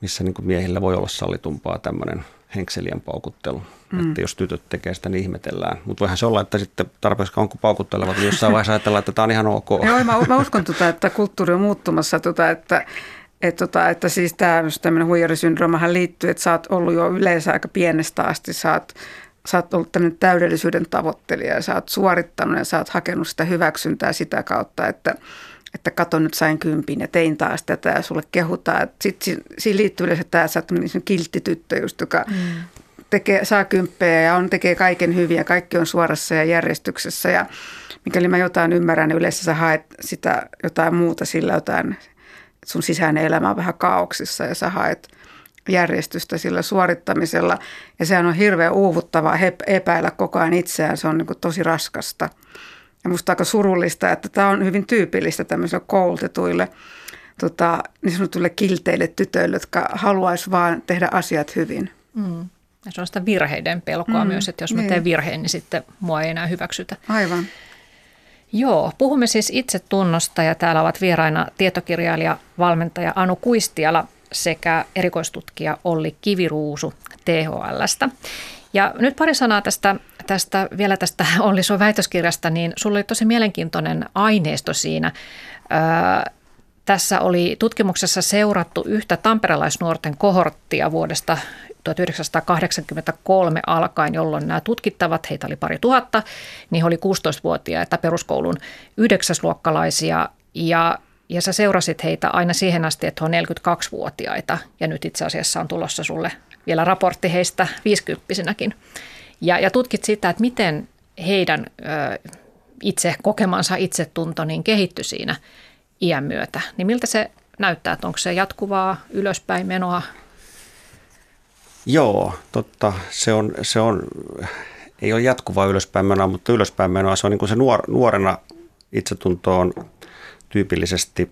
missä niin miehillä voi olla sallitumpaa tämmöinen henkselien paukuttelu. Mm. Että jos tytöt tekee sitä, niin ihmetellään. Mutta voihan se olla, että sitten tarpeeksi kauan kun paukuttelevat, niin jossain vaiheessa ajatellaan, että tämä on ihan ok. Joo, mä, mä uskon, tuota, että kulttuuri on muuttumassa, tuota, että että, tota, että siis tämä tämmöinen huijarisyndroomahan liittyy, että sä oot ollut jo yleensä aika pienestä asti, sä oot, sä oot ollut tämmöinen täydellisyyden tavoittelija ja sä oot suorittanut ja sä oot hakenut sitä hyväksyntää sitä kautta, että, että kato nyt sain kympin ja tein taas tätä ja sulle kehutaan. Sitten siinä liittyy yleensä tämä, että sä oot kiltti tyttö just, joka mm. tekee, saa kymppejä ja on, tekee kaiken hyvin ja kaikki on suorassa ja järjestyksessä ja mikäli mä jotain ymmärrän, niin yleensä sä haet sitä jotain muuta sillä jotain sun sisäinen elämä on vähän kaauksissa ja sä haet järjestystä sillä suorittamisella. Ja sehän on hirveän uuvuttavaa epäillä koko ajan itseään, se on niin tosi raskasta. Ja musta aika surullista, että tämä on hyvin tyypillistä tämmöisille koulutetuille tota, niin sanotuille kilteille tytöille, jotka haluaisi vaan tehdä asiat hyvin. Mm. Ja se on sitä virheiden pelkoa mm, myös, että jos mä niin. teen virheen, niin sitten mua ei enää hyväksytä. Aivan. Joo, puhumme siis itsetunnosta ja täällä ovat vieraina tietokirjailija, valmentaja Anu Kuistiala sekä erikoistutkija Olli Kiviruusu THLstä. Ja nyt pari sanaa tästä, tästä vielä tästä (laughs) Olli sun väitöskirjasta, niin sulla oli tosi mielenkiintoinen aineisto siinä. Öö, tässä oli tutkimuksessa seurattu yhtä tamperelaisnuorten kohorttia vuodesta 1983 alkaen, jolloin nämä tutkittavat, heitä oli pari tuhatta, niin he oli 16-vuotiaita peruskoulun yhdeksäsluokkalaisia. Ja ja sä seurasit heitä aina siihen asti, että he on 42-vuotiaita ja nyt itse asiassa on tulossa sulle vielä raportti heistä 50 ja, ja tutkit sitä, että miten heidän ö, itse kokemansa itsetunto niin kehittyi siinä iän myötä. Niin miltä se näyttää, että onko se jatkuvaa ylöspäin menoa Joo, totta. Se on, se on, ei ole jatkuvaa ylöspäin menoa, mutta ylöspäin menoa se on niin kuin se nuor, nuorena itsetunto on tyypillisesti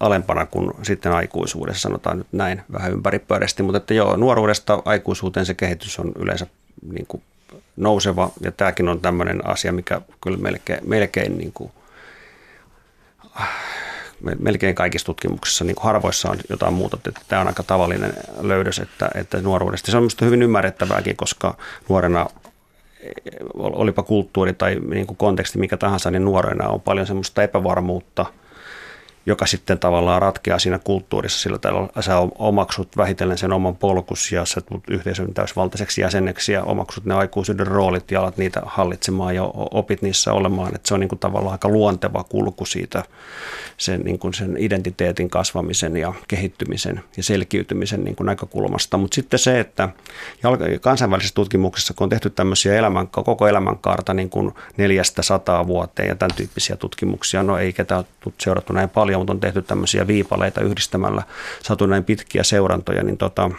alempana kuin sitten aikuisuudessa, sanotaan nyt näin vähän ympäripyöreästi, mutta että joo, nuoruudesta aikuisuuteen se kehitys on yleensä niin kuin nouseva ja tämäkin on tämmöinen asia, mikä kyllä melkein, melkein niin kuin, melkein kaikissa tutkimuksissa, niin kuin harvoissa on jotain muuta, että tämä on aika tavallinen löydös, että, että nuoruudesta. Se on minusta hyvin ymmärrettävääkin, koska nuorena olipa kulttuuri tai niin kuin konteksti mikä tahansa, niin nuorena on paljon semmoista epävarmuutta – joka sitten tavallaan ratkeaa siinä kulttuurissa sillä tavalla, sä omaksut vähitellen sen oman polkus ja sä tulet yhteisön täysvaltaiseksi jäseneksi ja omaksut ne aikuisuuden roolit ja alat niitä hallitsemaan ja opit niissä olemaan. Että se on niin kuin tavallaan aika luonteva kulku siitä sen, niin kuin sen identiteetin kasvamisen ja kehittymisen ja selkiytymisen niin kuin näkökulmasta. Mutta sitten se, että kansainvälisessä tutkimuksessa, kun on tehty tämmöisiä elämän, koko elämänkaarta niin kuin neljästä sataa vuoteen ja tämän tyyppisiä tutkimuksia, no ei ketään seurattu näin paljon, mutta on tehty tämmöisiä viipaleita yhdistämällä, saatu näin pitkiä seurantoja, niin tota,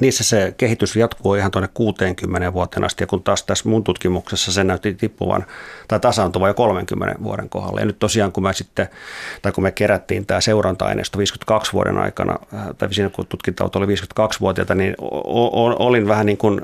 niissä se kehitys jatkuu ihan tuonne 60 vuoteen asti, ja kun taas tässä mun tutkimuksessa se näytti tippuvan tai tasaantuvan jo 30 vuoden kohdalla. Ja nyt tosiaan, kun, mä sitten, tai kun me kerättiin tämä seuranta-aineisto 52 vuoden aikana, äh, tai siinä kun tutkintaut oli 52-vuotiaita, niin olin vähän niin kuin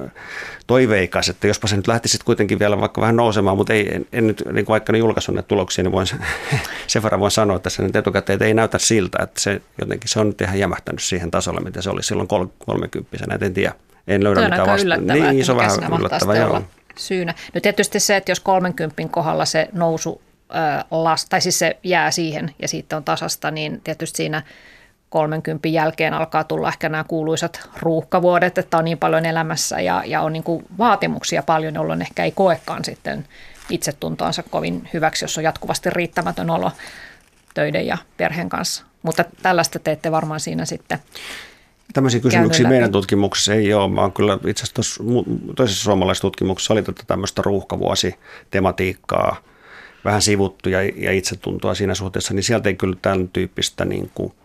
toiveikas, että jospa se nyt lähtisi kuitenkin vielä vaikka vähän nousemaan, mutta ei, en, en nyt, niin vaikka ne julkaissut näitä tuloksia, niin voin, (laughs) sen verran voin sanoa tässä nyt etukäteen, että ei näytä siltä, että se jotenkin se on nyt ihan jämähtänyt siihen tasolle, mitä se oli silloin 30 kymppisenä, en tiedä. En löydä mitään vasta- yllättävää, niin, se on vähän yllättävää, joo. syynä. No tietysti se, että jos 30 kohdalla se nousu las, tai siis se jää siihen ja siitä on tasasta, niin tietysti siinä 30 jälkeen alkaa tulla ehkä nämä kuuluisat ruuhkavuodet, että on niin paljon elämässä ja, ja on niin kuin vaatimuksia paljon, jolloin ehkä ei koekaan sitten itsetuntoansa kovin hyväksi, jos on jatkuvasti riittämätön olo töiden ja perheen kanssa. Mutta tällaista teette varmaan siinä sitten Tämmöisiä kysymyksiä meidän tutkimuksessa ei ole, vaan kyllä itse asiassa toisessa suomalaisessa tutkimuksessa oli tätä tämmöistä ruuhkavuositematiikkaa vähän sivuttu ja, ja itsetuntoa siinä suhteessa, niin sieltä ei kyllä tämän tyyppistä niin kuin –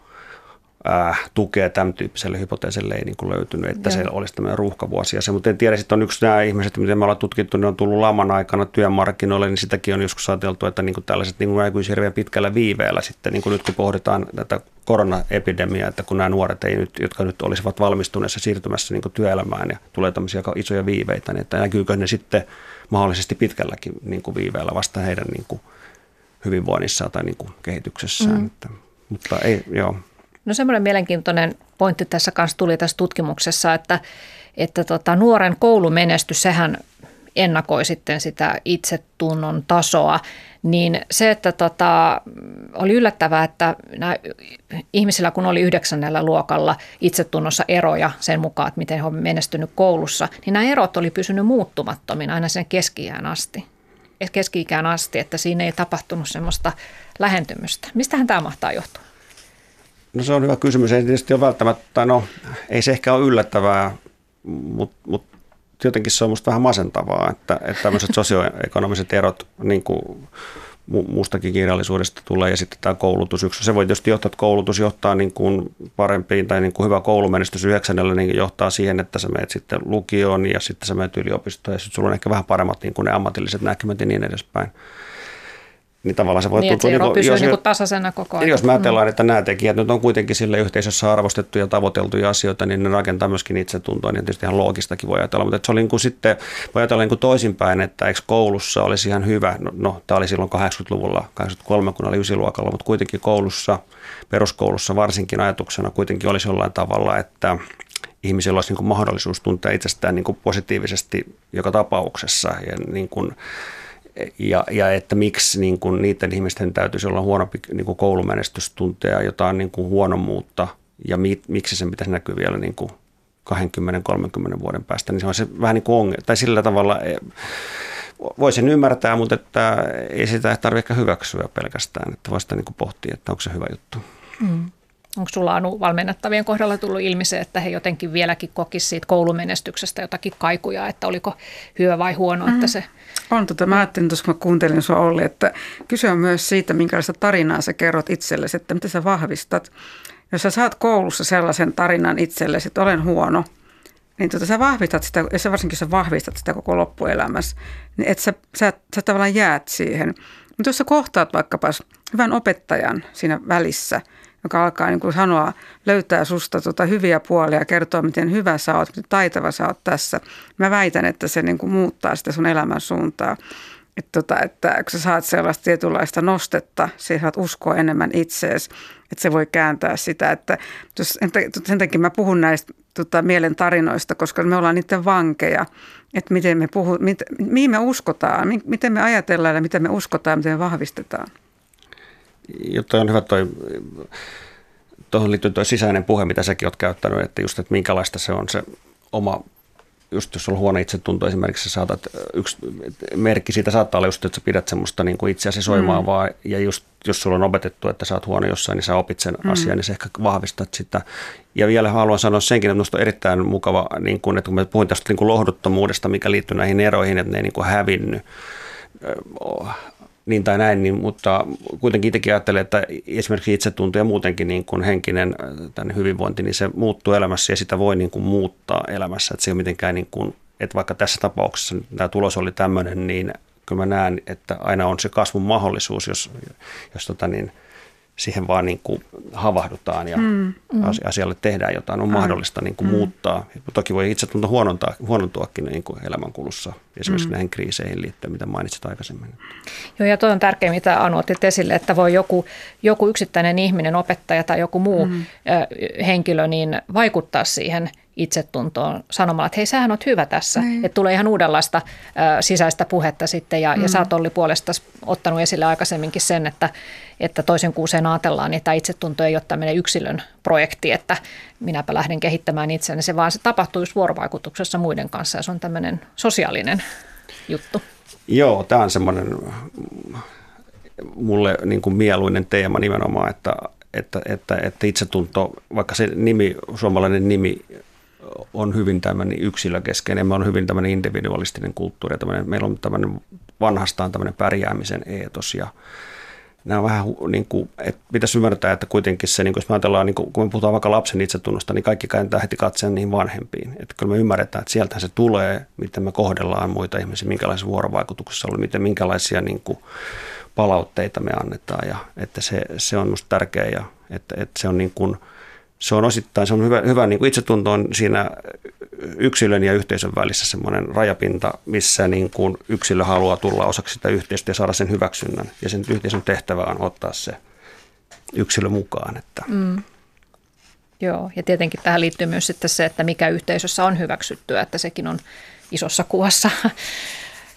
ää, tukea tämän tyyppiselle hypoteesille ei niin kuin löytynyt, että Joo. se olisi tämmöinen ruuhkavuosi. Ja se, mutta en tiedä, että on yksi nämä ihmiset, miten me ollaan tutkittu, niin on tullut laman aikana työmarkkinoille, niin sitäkin on joskus ajateltu, että niin kuin tällaiset niin kuin hirveän pitkällä viiveellä sitten, niin kuin nyt kun pohditaan tätä koronaepidemiaa, että kun nämä nuoret, ei nyt, jotka nyt olisivat valmistuneessa siirtymässä niin kuin työelämään ja tulee tämmöisiä isoja viiveitä, niin että näkyykö ne sitten mahdollisesti pitkälläkin niin kuin viiveellä vasta heidän niin kuin hyvinvoinnissaan tai niin kuin kehityksessään. Mm. Että, mutta ei, joo. No semmoinen mielenkiintoinen pointti tässä kanssa tuli tässä tutkimuksessa, että, että tota, nuoren koulumenestys, sehän ennakoi sitten sitä itsetunnon tasoa, niin se, että tota, oli yllättävää, että nämä ihmisillä kun oli yhdeksännellä luokalla itsetunnossa eroja sen mukaan, että miten he ovat menestynyt koulussa, niin nämä erot oli pysynyt muuttumattomina aina sen keski-ikään asti. Keski-ikään asti, että siinä ei tapahtunut semmoista lähentymystä. Mistähän tämä mahtaa johtua? No se on hyvä kysymys. Ei tietysti ole välttämättä, no ei se ehkä ole yllättävää, mutta mut jotenkin se on musta vähän masentavaa, että, että tämmöiset (laughs) sosioekonomiset erot niin kuin muustakin kirjallisuudesta tulee ja sitten tämä koulutus. Yksi, se voi tietysti johtaa, että koulutus johtaa niin kuin parempiin tai niin kuin hyvä koulumenestys yhdeksännellä niin johtaa siihen, että sä menet sitten lukioon ja sitten sä menet yliopistoon ja sitten sulla on ehkä vähän paremmat niin kuin ne ammatilliset näkymät ja niin edespäin niin tavallaan se voi niin, tuntua... Niin, että pysyy jos, niin tasaisena koko ajan. Jos me ajatellaan, mm. että nämä tekijät nyt on kuitenkin sille yhteisössä arvostettuja ja tavoiteltuja asioita, niin ne rakentaa myöskin itsetuntoa, niin tietysti ihan loogistakin voi ajatella. Mutta se oli niin kuin sitten, voi ajatella niin kuin toisinpäin, että eikö koulussa olisi ihan hyvä, no, no tämä oli silloin 80-luvulla, 83, kun oli ysiluokalla, mutta kuitenkin koulussa, peruskoulussa varsinkin ajatuksena kuitenkin olisi jollain tavalla, että ihmisillä olisi niin kuin mahdollisuus tuntea itsestään niin kuin positiivisesti joka tapauksessa ja niin kuin, ja, ja että miksi niin kuin niiden ihmisten täytyisi olla huonompi niin kuin koulumenestys tuntea jotain niin kuin huonommuutta ja mi, miksi sen pitäisi näkyä vielä niin kuin 20-30 vuoden päästä, niin se on se vähän niin kuin ongelma. Tai sillä tavalla e, voi sen ymmärtää, mutta että ei sitä tarvitse hyväksyä pelkästään, että voi sitä niin kuin pohtia, että onko se hyvä juttu. Mm. Onko sulla Anu valmennettavien kohdalla tullut ilmi se, että he jotenkin vieläkin kokisivat siitä koulumenestyksestä jotakin kaikuja, että oliko hyvä vai huono, mm. että se... On, tota, mä ajattelin tuossa, kun mä kuuntelin sua Olli, että kyse on myös siitä, minkälaista tarinaa sä kerrot itsellesi, että mitä sä vahvistat. Jos sä saat koulussa sellaisen tarinan itsellesi, että olen huono, niin tota, sä vahvistat sitä, ja sä varsinkin sä vahvistat sitä koko loppuelämässä, niin että sä, sä, sä tavallaan jäät siihen. Mutta jos sä kohtaat vaikkapa hyvän opettajan siinä välissä – joka alkaa niin kuin sanoa, löytää susta tota hyviä puolia kertoa, miten hyvä sä oot, miten taitava sä oot tässä. Mä väitän, että se niin kuin muuttaa sitä sun elämän suuntaa. Että, tota, että kun sä saat sellaista tietynlaista nostetta, sä saat uskoa enemmän itseesi, että se voi kääntää sitä. Että jos, sen takia mä puhun näistä tota, mielen tarinoista, koska me ollaan niiden vankeja, että miten me puhu, mit, mihin me uskotaan, miten me ajatellaan ja miten me uskotaan, miten me vahvistetaan jotta on hyvä toi, tuohon liittyy tuo sisäinen puhe, mitä säkin olet käyttänyt, että just, että minkälaista se on se oma just jos on huono itsetunto esimerkiksi, sä saatat, yksi merkki siitä saattaa olla just, että sä pidät semmoista niin kuin itseäsi soimaavaa, mm. ja just jos sulla on opetettu, että sä oot huono jossain, niin sä opit sen mm. asian, niin sä ehkä vahvistat sitä. Ja vielä haluan sanoa senkin, että minusta on erittäin mukava, niin kuin, että kun mä puhuin tästä niin kuin lohduttomuudesta, mikä liittyy näihin eroihin, että ne ei niin kuin hävinnyt niin tai näin, niin, mutta kuitenkin itsekin ajattelen, että esimerkiksi itsetunto ja muutenkin niin kuin henkinen tänne hyvinvointi, niin se muuttuu elämässä ja sitä voi niin kuin muuttaa elämässä. Että se ei ole mitenkään, niin kuin, että vaikka tässä tapauksessa tämä tulos oli tämmöinen, niin kyllä mä näen, että aina on se kasvun mahdollisuus, jos, jos tota niin, siihen vaan niin kuin havahdutaan ja mm, mm. asialle tehdään jotain, on mm. mahdollista niin kuin mm. muuttaa. Toki voi itse tuntua huonontaa, huonontuakin niin kuin elämänkulussa, esimerkiksi mm. näihin kriiseihin liittyen, mitä mainitsit aikaisemmin. Joo, ja tuo on tärkeä, mitä Anu otit esille, että voi joku, joku yksittäinen ihminen, opettaja tai joku muu mm. henkilö niin vaikuttaa siihen – itsetuntoon sanomalla, että hei, sähän oot hyvä tässä. Niin. Että tulee ihan uudenlaista ö, sisäistä puhetta sitten ja, mm. ja sä oot Olli puolesta ottanut esille aikaisemminkin sen, että, että toisen kuuseen ajatellaan, niin tämä itsetunto ei ole tämmöinen yksilön projekti, että minäpä lähden kehittämään itseäni, se vaan se tapahtuu just vuorovaikutuksessa muiden kanssa ja se on tämmöinen sosiaalinen juttu. Joo, tämä on semmoinen mulle niin kuin mieluinen teema nimenomaan, että, että, että, että itsetunto, vaikka se nimi, suomalainen nimi on hyvin tämmöinen yksilökeskeinen, me on hyvin tämmöinen individualistinen kulttuuri, tämmöinen, meillä on tämmöinen vanhastaan tämmöinen pärjäämisen eetos ja nämä on vähän niin kuin, että pitäisi ymmärtää, että kuitenkin se, niin kuin jos me ajatellaan, niin kuin, kun me puhutaan vaikka lapsen itsetunnosta, niin kaikki kääntää heti katseen niihin vanhempiin. Että kyllä me ymmärretään, että sieltä se tulee, miten me kohdellaan muita ihmisiä, minkälaisessa vuorovaikutuksessa on, miten, minkälaisia niin kuin, palautteita me annetaan ja että se, se on minusta tärkeää ja että, että se on niin kuin – se on osittain se on hyvä, hyvä niin kuin itsetunto on siinä yksilön ja yhteisön välissä semmoinen rajapinta, missä niin kuin yksilö haluaa tulla osaksi sitä yhteisöä ja saada sen hyväksynnän. Ja sen yhteisön tehtävä on ottaa se yksilö mukaan. Että. Mm. Joo, ja tietenkin tähän liittyy myös sitten se, että mikä yhteisössä on hyväksyttyä, että sekin on isossa kuvassa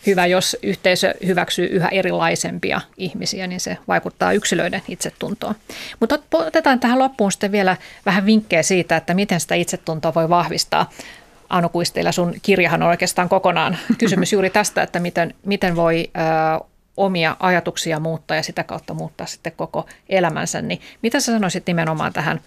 hyvä, jos yhteisö hyväksyy yhä erilaisempia ihmisiä, niin se vaikuttaa yksilöiden itsetuntoon. Mutta otetaan tähän loppuun sitten vielä vähän vinkkejä siitä, että miten sitä itsetuntoa voi vahvistaa. Anu Kuisteilla, sun kirjahan on oikeastaan kokonaan (laughs) kysymys juuri tästä, että miten, miten voi ö, omia ajatuksia muuttaa ja sitä kautta muuttaa sitten koko elämänsä. Niin mitä sä sanoisit nimenomaan tähän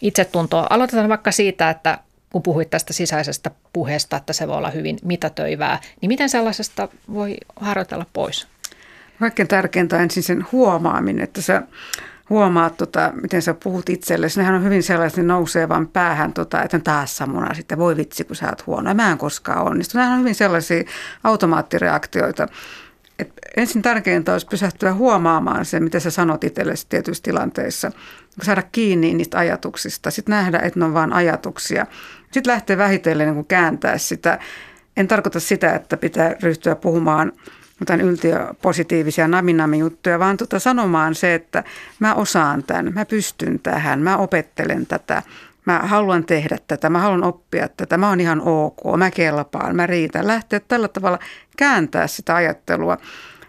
itsetuntoon? Aloitetaan vaikka siitä, että kun puhuit tästä sisäisestä puheesta, että se voi olla hyvin mitätöivää, niin miten sellaisesta voi harjoitella pois? Kaikkein tärkeintä on ensin sen huomaaminen, että sä huomaat, tota, miten sä puhut itsellesi. Nehän on hyvin sellaisen nousee vaan päähän, tota, että taas samuna sitten, voi vitsi, kun sä oot huono. Mä en koskaan onnistu. Nämä on hyvin sellaisia automaattireaktioita. Et ensin tärkeintä olisi pysähtyä huomaamaan se, mitä sä sanot itsellesi tietyissä tilanteissa. Saada kiinni niistä ajatuksista. Sitten nähdä, että ne on vain ajatuksia. Sitten lähtee vähitellen niin kääntää sitä. En tarkoita sitä, että pitää ryhtyä puhumaan jotain yltiöpositiivisia naminami-juttuja, vaan tuota sanomaan se, että mä osaan tämän, mä pystyn tähän, mä opettelen tätä, mä haluan tehdä tätä, mä haluan oppia tätä, mä oon ihan ok, mä kelpaan, mä riitän. Lähteä tällä tavalla kääntää sitä ajattelua,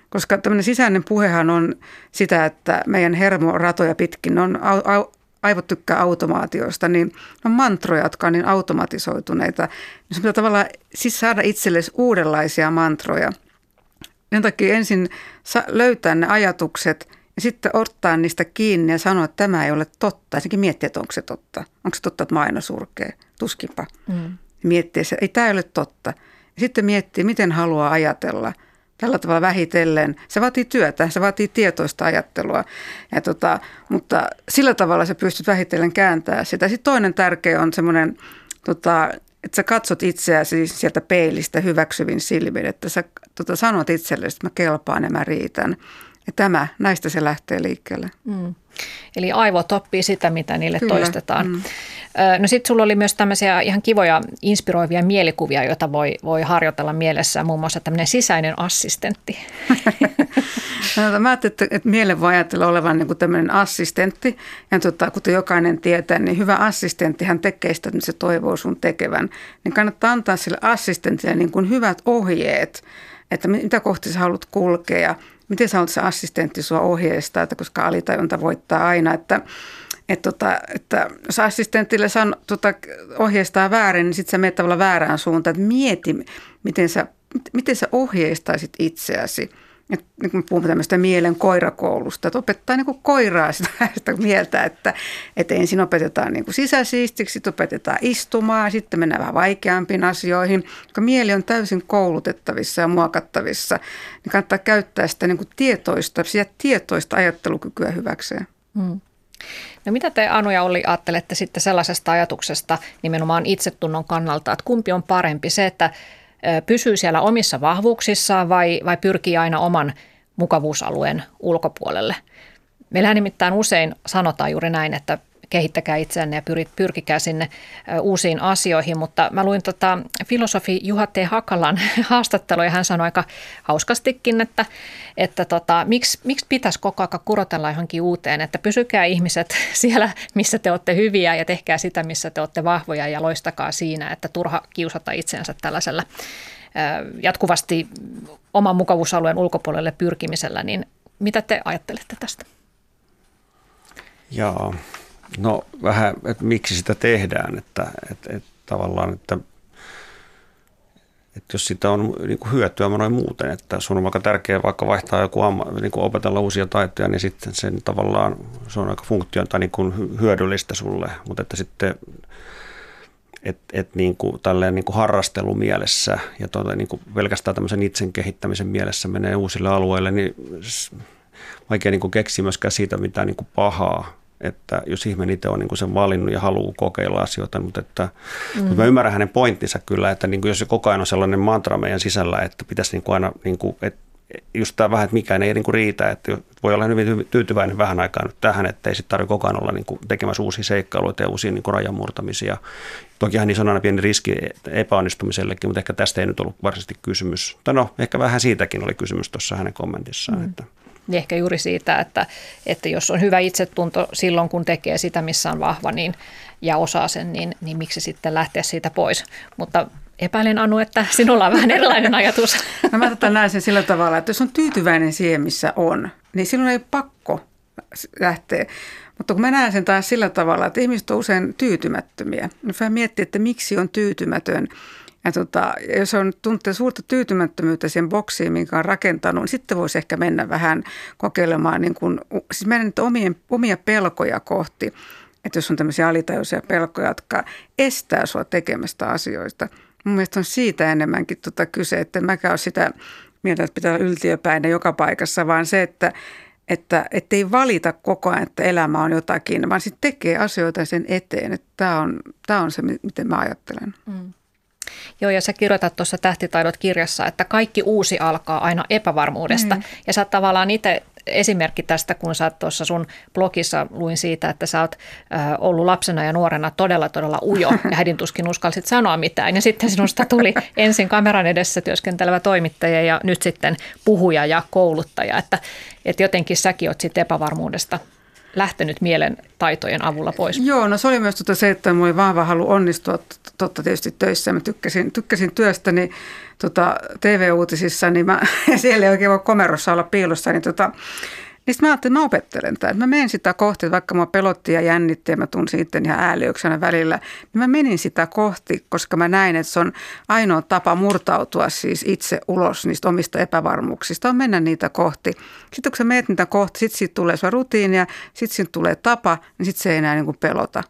koska tämmöinen sisäinen puhehan on sitä, että meidän hermoratoja pitkin on aivot tykkää automaatioista, niin on mantroja, jotka on niin automatisoituneita. Niin se pitää tavallaan siis saada itsellesi uudenlaisia mantroja. Sen takia ensin löytää ne ajatukset ja sitten ottaa niistä kiinni ja sanoa, että tämä ei ole totta. Ensinnäkin miettiä, että onko se totta. Onko se totta, että mä aina surkee? Tuskinpa. Mm. Miettiä se, ei tämä ei ole totta. Ja sitten miettiä, miten haluaa ajatella – tällä tavalla vähitellen. Se vaatii työtä, se vaatii tietoista ajattelua, ja tota, mutta sillä tavalla sä pystyt vähitellen kääntämään sitä. Sitten toinen tärkeä on semmoinen, tota, että sä katsot itseäsi sieltä peilistä hyväksyvin silmin, että sä tota, sanot itsellesi, että mä kelpaan ja mä riitän. Ja tämä, näistä se lähtee liikkeelle. Mm. Eli aivot oppii sitä, mitä niille Kyllä. toistetaan. Mm. No sitten sulla oli myös tämmöisiä ihan kivoja inspiroivia mielikuvia, joita voi, voi harjoitella mielessä, muun muassa tämmöinen sisäinen assistentti. (laughs) no, mä ajattelin, että, että mielen voi ajatella olevan niin kuin tämmöinen assistentti. Ja tota, kuten jokainen tietää, niin hyvä assistenttihan tekee sitä, että se toivoo sun tekevän. Niin kannattaa antaa sille assistentille niin kuin hyvät ohjeet, että mitä kohti sä haluat kulkea miten olet se assistentti sua ohjeistaa, että koska alitajunta voittaa aina, että että, tota, että jos assistentille san, tota, ohjeistaa väärin, niin sitten sä menet tavallaan väärään suuntaan. Että mieti, miten sä, miten sä ohjeistaisit itseäsi. Et, niin kun puhumme tämmöistä mielen koirakoulusta, että opettaa niin kuin koiraa sitä, (laughs) sitä mieltä, että, että ensin opetetaan niin kuin sisäsiistiksi, sitten opetetaan istumaan, sitten mennään vähän vaikeampiin asioihin. Kun mieli on täysin koulutettavissa ja muokattavissa, niin kannattaa käyttää sitä niin kuin tietoista, tietoista ajattelukykyä hyväkseen. Hmm. No mitä te Anu ja Olli ajattelette sitten sellaisesta ajatuksesta nimenomaan itsetunnon kannalta, että kumpi on parempi se, että pysyy siellä omissa vahvuuksissaan vai, vai pyrkii aina oman mukavuusalueen ulkopuolelle? Meillähän nimittäin usein sanotaan juuri näin, että kehittäkää itseänne ja pyrkikää sinne uusiin asioihin. Mutta mä luin tota filosofi Juha T. Hakalan (laughs) haastattelua ja hän sanoi aika hauskastikin, että, että tota, miksi, miksi pitäisi koko ajan kurotella johonkin uuteen, että pysykää ihmiset (laughs) siellä, missä te olette hyviä ja tehkää sitä, missä te olette vahvoja ja loistakaa siinä, että turha kiusata itsensä tällaisella jatkuvasti oman mukavuusalueen ulkopuolelle pyrkimisellä, niin mitä te ajattelette tästä? Joo, No vähän, että miksi sitä tehdään, että, että, että tavallaan, että, että jos sitä on niin kuin hyötyä noin muuten, että sun on vaikka tärkeää vaikka vaihtaa joku amma, niin kuin opetella uusia taitoja, niin sitten sen tavallaan se on aika funktio tai niin kuin hyödyllistä sulle, mutta että sitten että et niin kuin, tälleen niin kuin harrastelumielessä ja tuota, niin kuin pelkästään tämmöisen itsen kehittämisen mielessä menee uusille alueille, niin vaikea niin kuin keksiä myöskään siitä mitään niin kuin pahaa että jos ihminen itse on niin kuin sen valinnut ja haluaa kokeilla asioita, mutta, että, mm. mutta mä ymmärrän hänen pointtinsa kyllä, että niin kuin jos se koko ajan on sellainen mantra meidän sisällä, että pitäisi niin kuin aina, niin kuin, että just tämä vähän, että mikään ei niin kuin riitä, että voi olla hyvin tyytyväinen vähän aikaa nyt tähän, että ei sitten tarvitse koko ajan olla niin kuin tekemässä uusia seikkailuita ja uusia niin kuin rajanmurtamisia. Tokihan niissä on aina pieni riski epäonnistumisellekin, mutta ehkä tästä ei nyt ollut varsinaisesti kysymys. Tai no, ehkä vähän siitäkin oli kysymys tuossa hänen kommentissaan, mm. että – Niin ehkä juuri siitä, että, että jos on hyvä itsetunto silloin, kun tekee sitä, missä on vahva niin, ja osaa sen, niin, niin miksi sitten lähteä siitä pois. Mutta epäilen Anu, että sinulla on vähän erilainen (laughs) ajatus. No mä tätä näen sen sillä tavalla, että jos on tyytyväinen siihen, missä on, niin silloin ei pakko lähteä. Mutta kun mä näen sen taas sillä tavalla, että ihmiset on usein tyytymättömiä, niin mä miettiä, että miksi on tyytymätön. Ja tota, jos on tuntee suurta tyytymättömyyttä siihen boksiin, minkä on rakentanut, niin sitten voisi ehkä mennä vähän kokeilemaan, niin kuin, siis mennä omien, omia pelkoja kohti. Että jos on tämmöisiä alitajuisia pelkoja, jotka estää sua tekemästä asioista. Mun mielestä on siitä enemmänkin tota kyse, että en mäkään ole sitä mieltä, että pitää olla yltiöpäinen joka paikassa, vaan se, että että ei valita koko ajan, että elämä on jotakin, vaan sitten tekee asioita sen eteen. Tämä on, tämä on se, miten mä ajattelen. Mm. Joo, ja sä kirjoitat tuossa Tähtitaidot-kirjassa, että kaikki uusi alkaa aina epävarmuudesta. Mm. Ja sä tavallaan itse esimerkki tästä, kun sä tuossa sun blogissa luin siitä, että sä oot ollut lapsena ja nuorena todella, todella ujo (laughs) ja hädin tuskin uskalsit sanoa mitään. Ja sitten sinusta tuli ensin kameran edessä työskentelevä toimittaja ja nyt sitten puhuja ja kouluttaja. Että, että jotenkin säkin oot sitten epävarmuudesta lähtenyt mielen taitojen avulla pois? Joo, no se oli myös tuota se, että minulla oli vahva halu onnistua totta tietysti töissä. Mä tykkäsin, tykkäsin työstäni tota, TV-uutisissa, niin mä, (laughs) siellä ei oikein voi komerossa olla piilossa, niin tota, niin mä ajattelin, että mä opettelen tämän. Mä menen sitä kohti, vaikka mä pelotti ja jännitti ja mä tunsin sitten ihan ääliöksenä välillä, niin mä menin sitä kohti, koska mä näin, että se on ainoa tapa murtautua siis itse ulos niistä omista epävarmuuksista, on mennä niitä kohti. Sitten kun sä menet niitä kohti, sitten siitä tulee se rutiini ja sitten siitä tulee tapa, niin sitten se ei enää niin kuin pelota.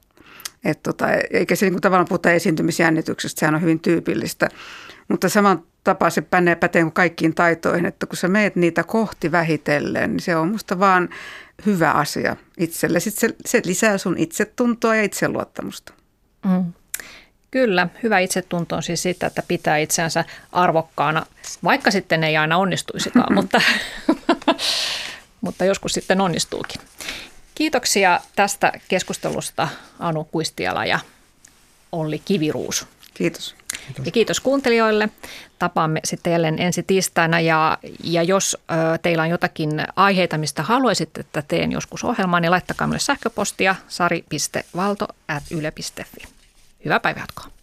Et tota, eikä se niin kuin tavallaan puhuta esiintymisjännityksestä, sehän on hyvin tyypillistä. Mutta saman tapa se pätee, pätee kaikkiin taitoihin, että kun sä meet niitä kohti vähitellen, niin se on musta vaan hyvä asia itselle. Sitten se, se lisää sun itsetuntoa ja itseluottamusta. Mm. Kyllä, hyvä itsetunto on siis sitä, että pitää itseänsä arvokkaana, vaikka sitten ei aina onnistuisikaan, (laughs) mutta, (laughs) mutta joskus sitten onnistuukin. Kiitoksia tästä keskustelusta Anu Kuistiala ja Olli Kiviruus. Kiitos. Kiitos. Ja kiitos kuuntelijoille. Tapaamme sitten jälleen ensi tiistaina ja, ja jos ö, teillä on jotakin aiheita, mistä haluaisitte, että teen joskus ohjelmaa, niin laittakaa minulle sähköpostia sari.valto.yle.fi. Hyvää päivänjatkoa.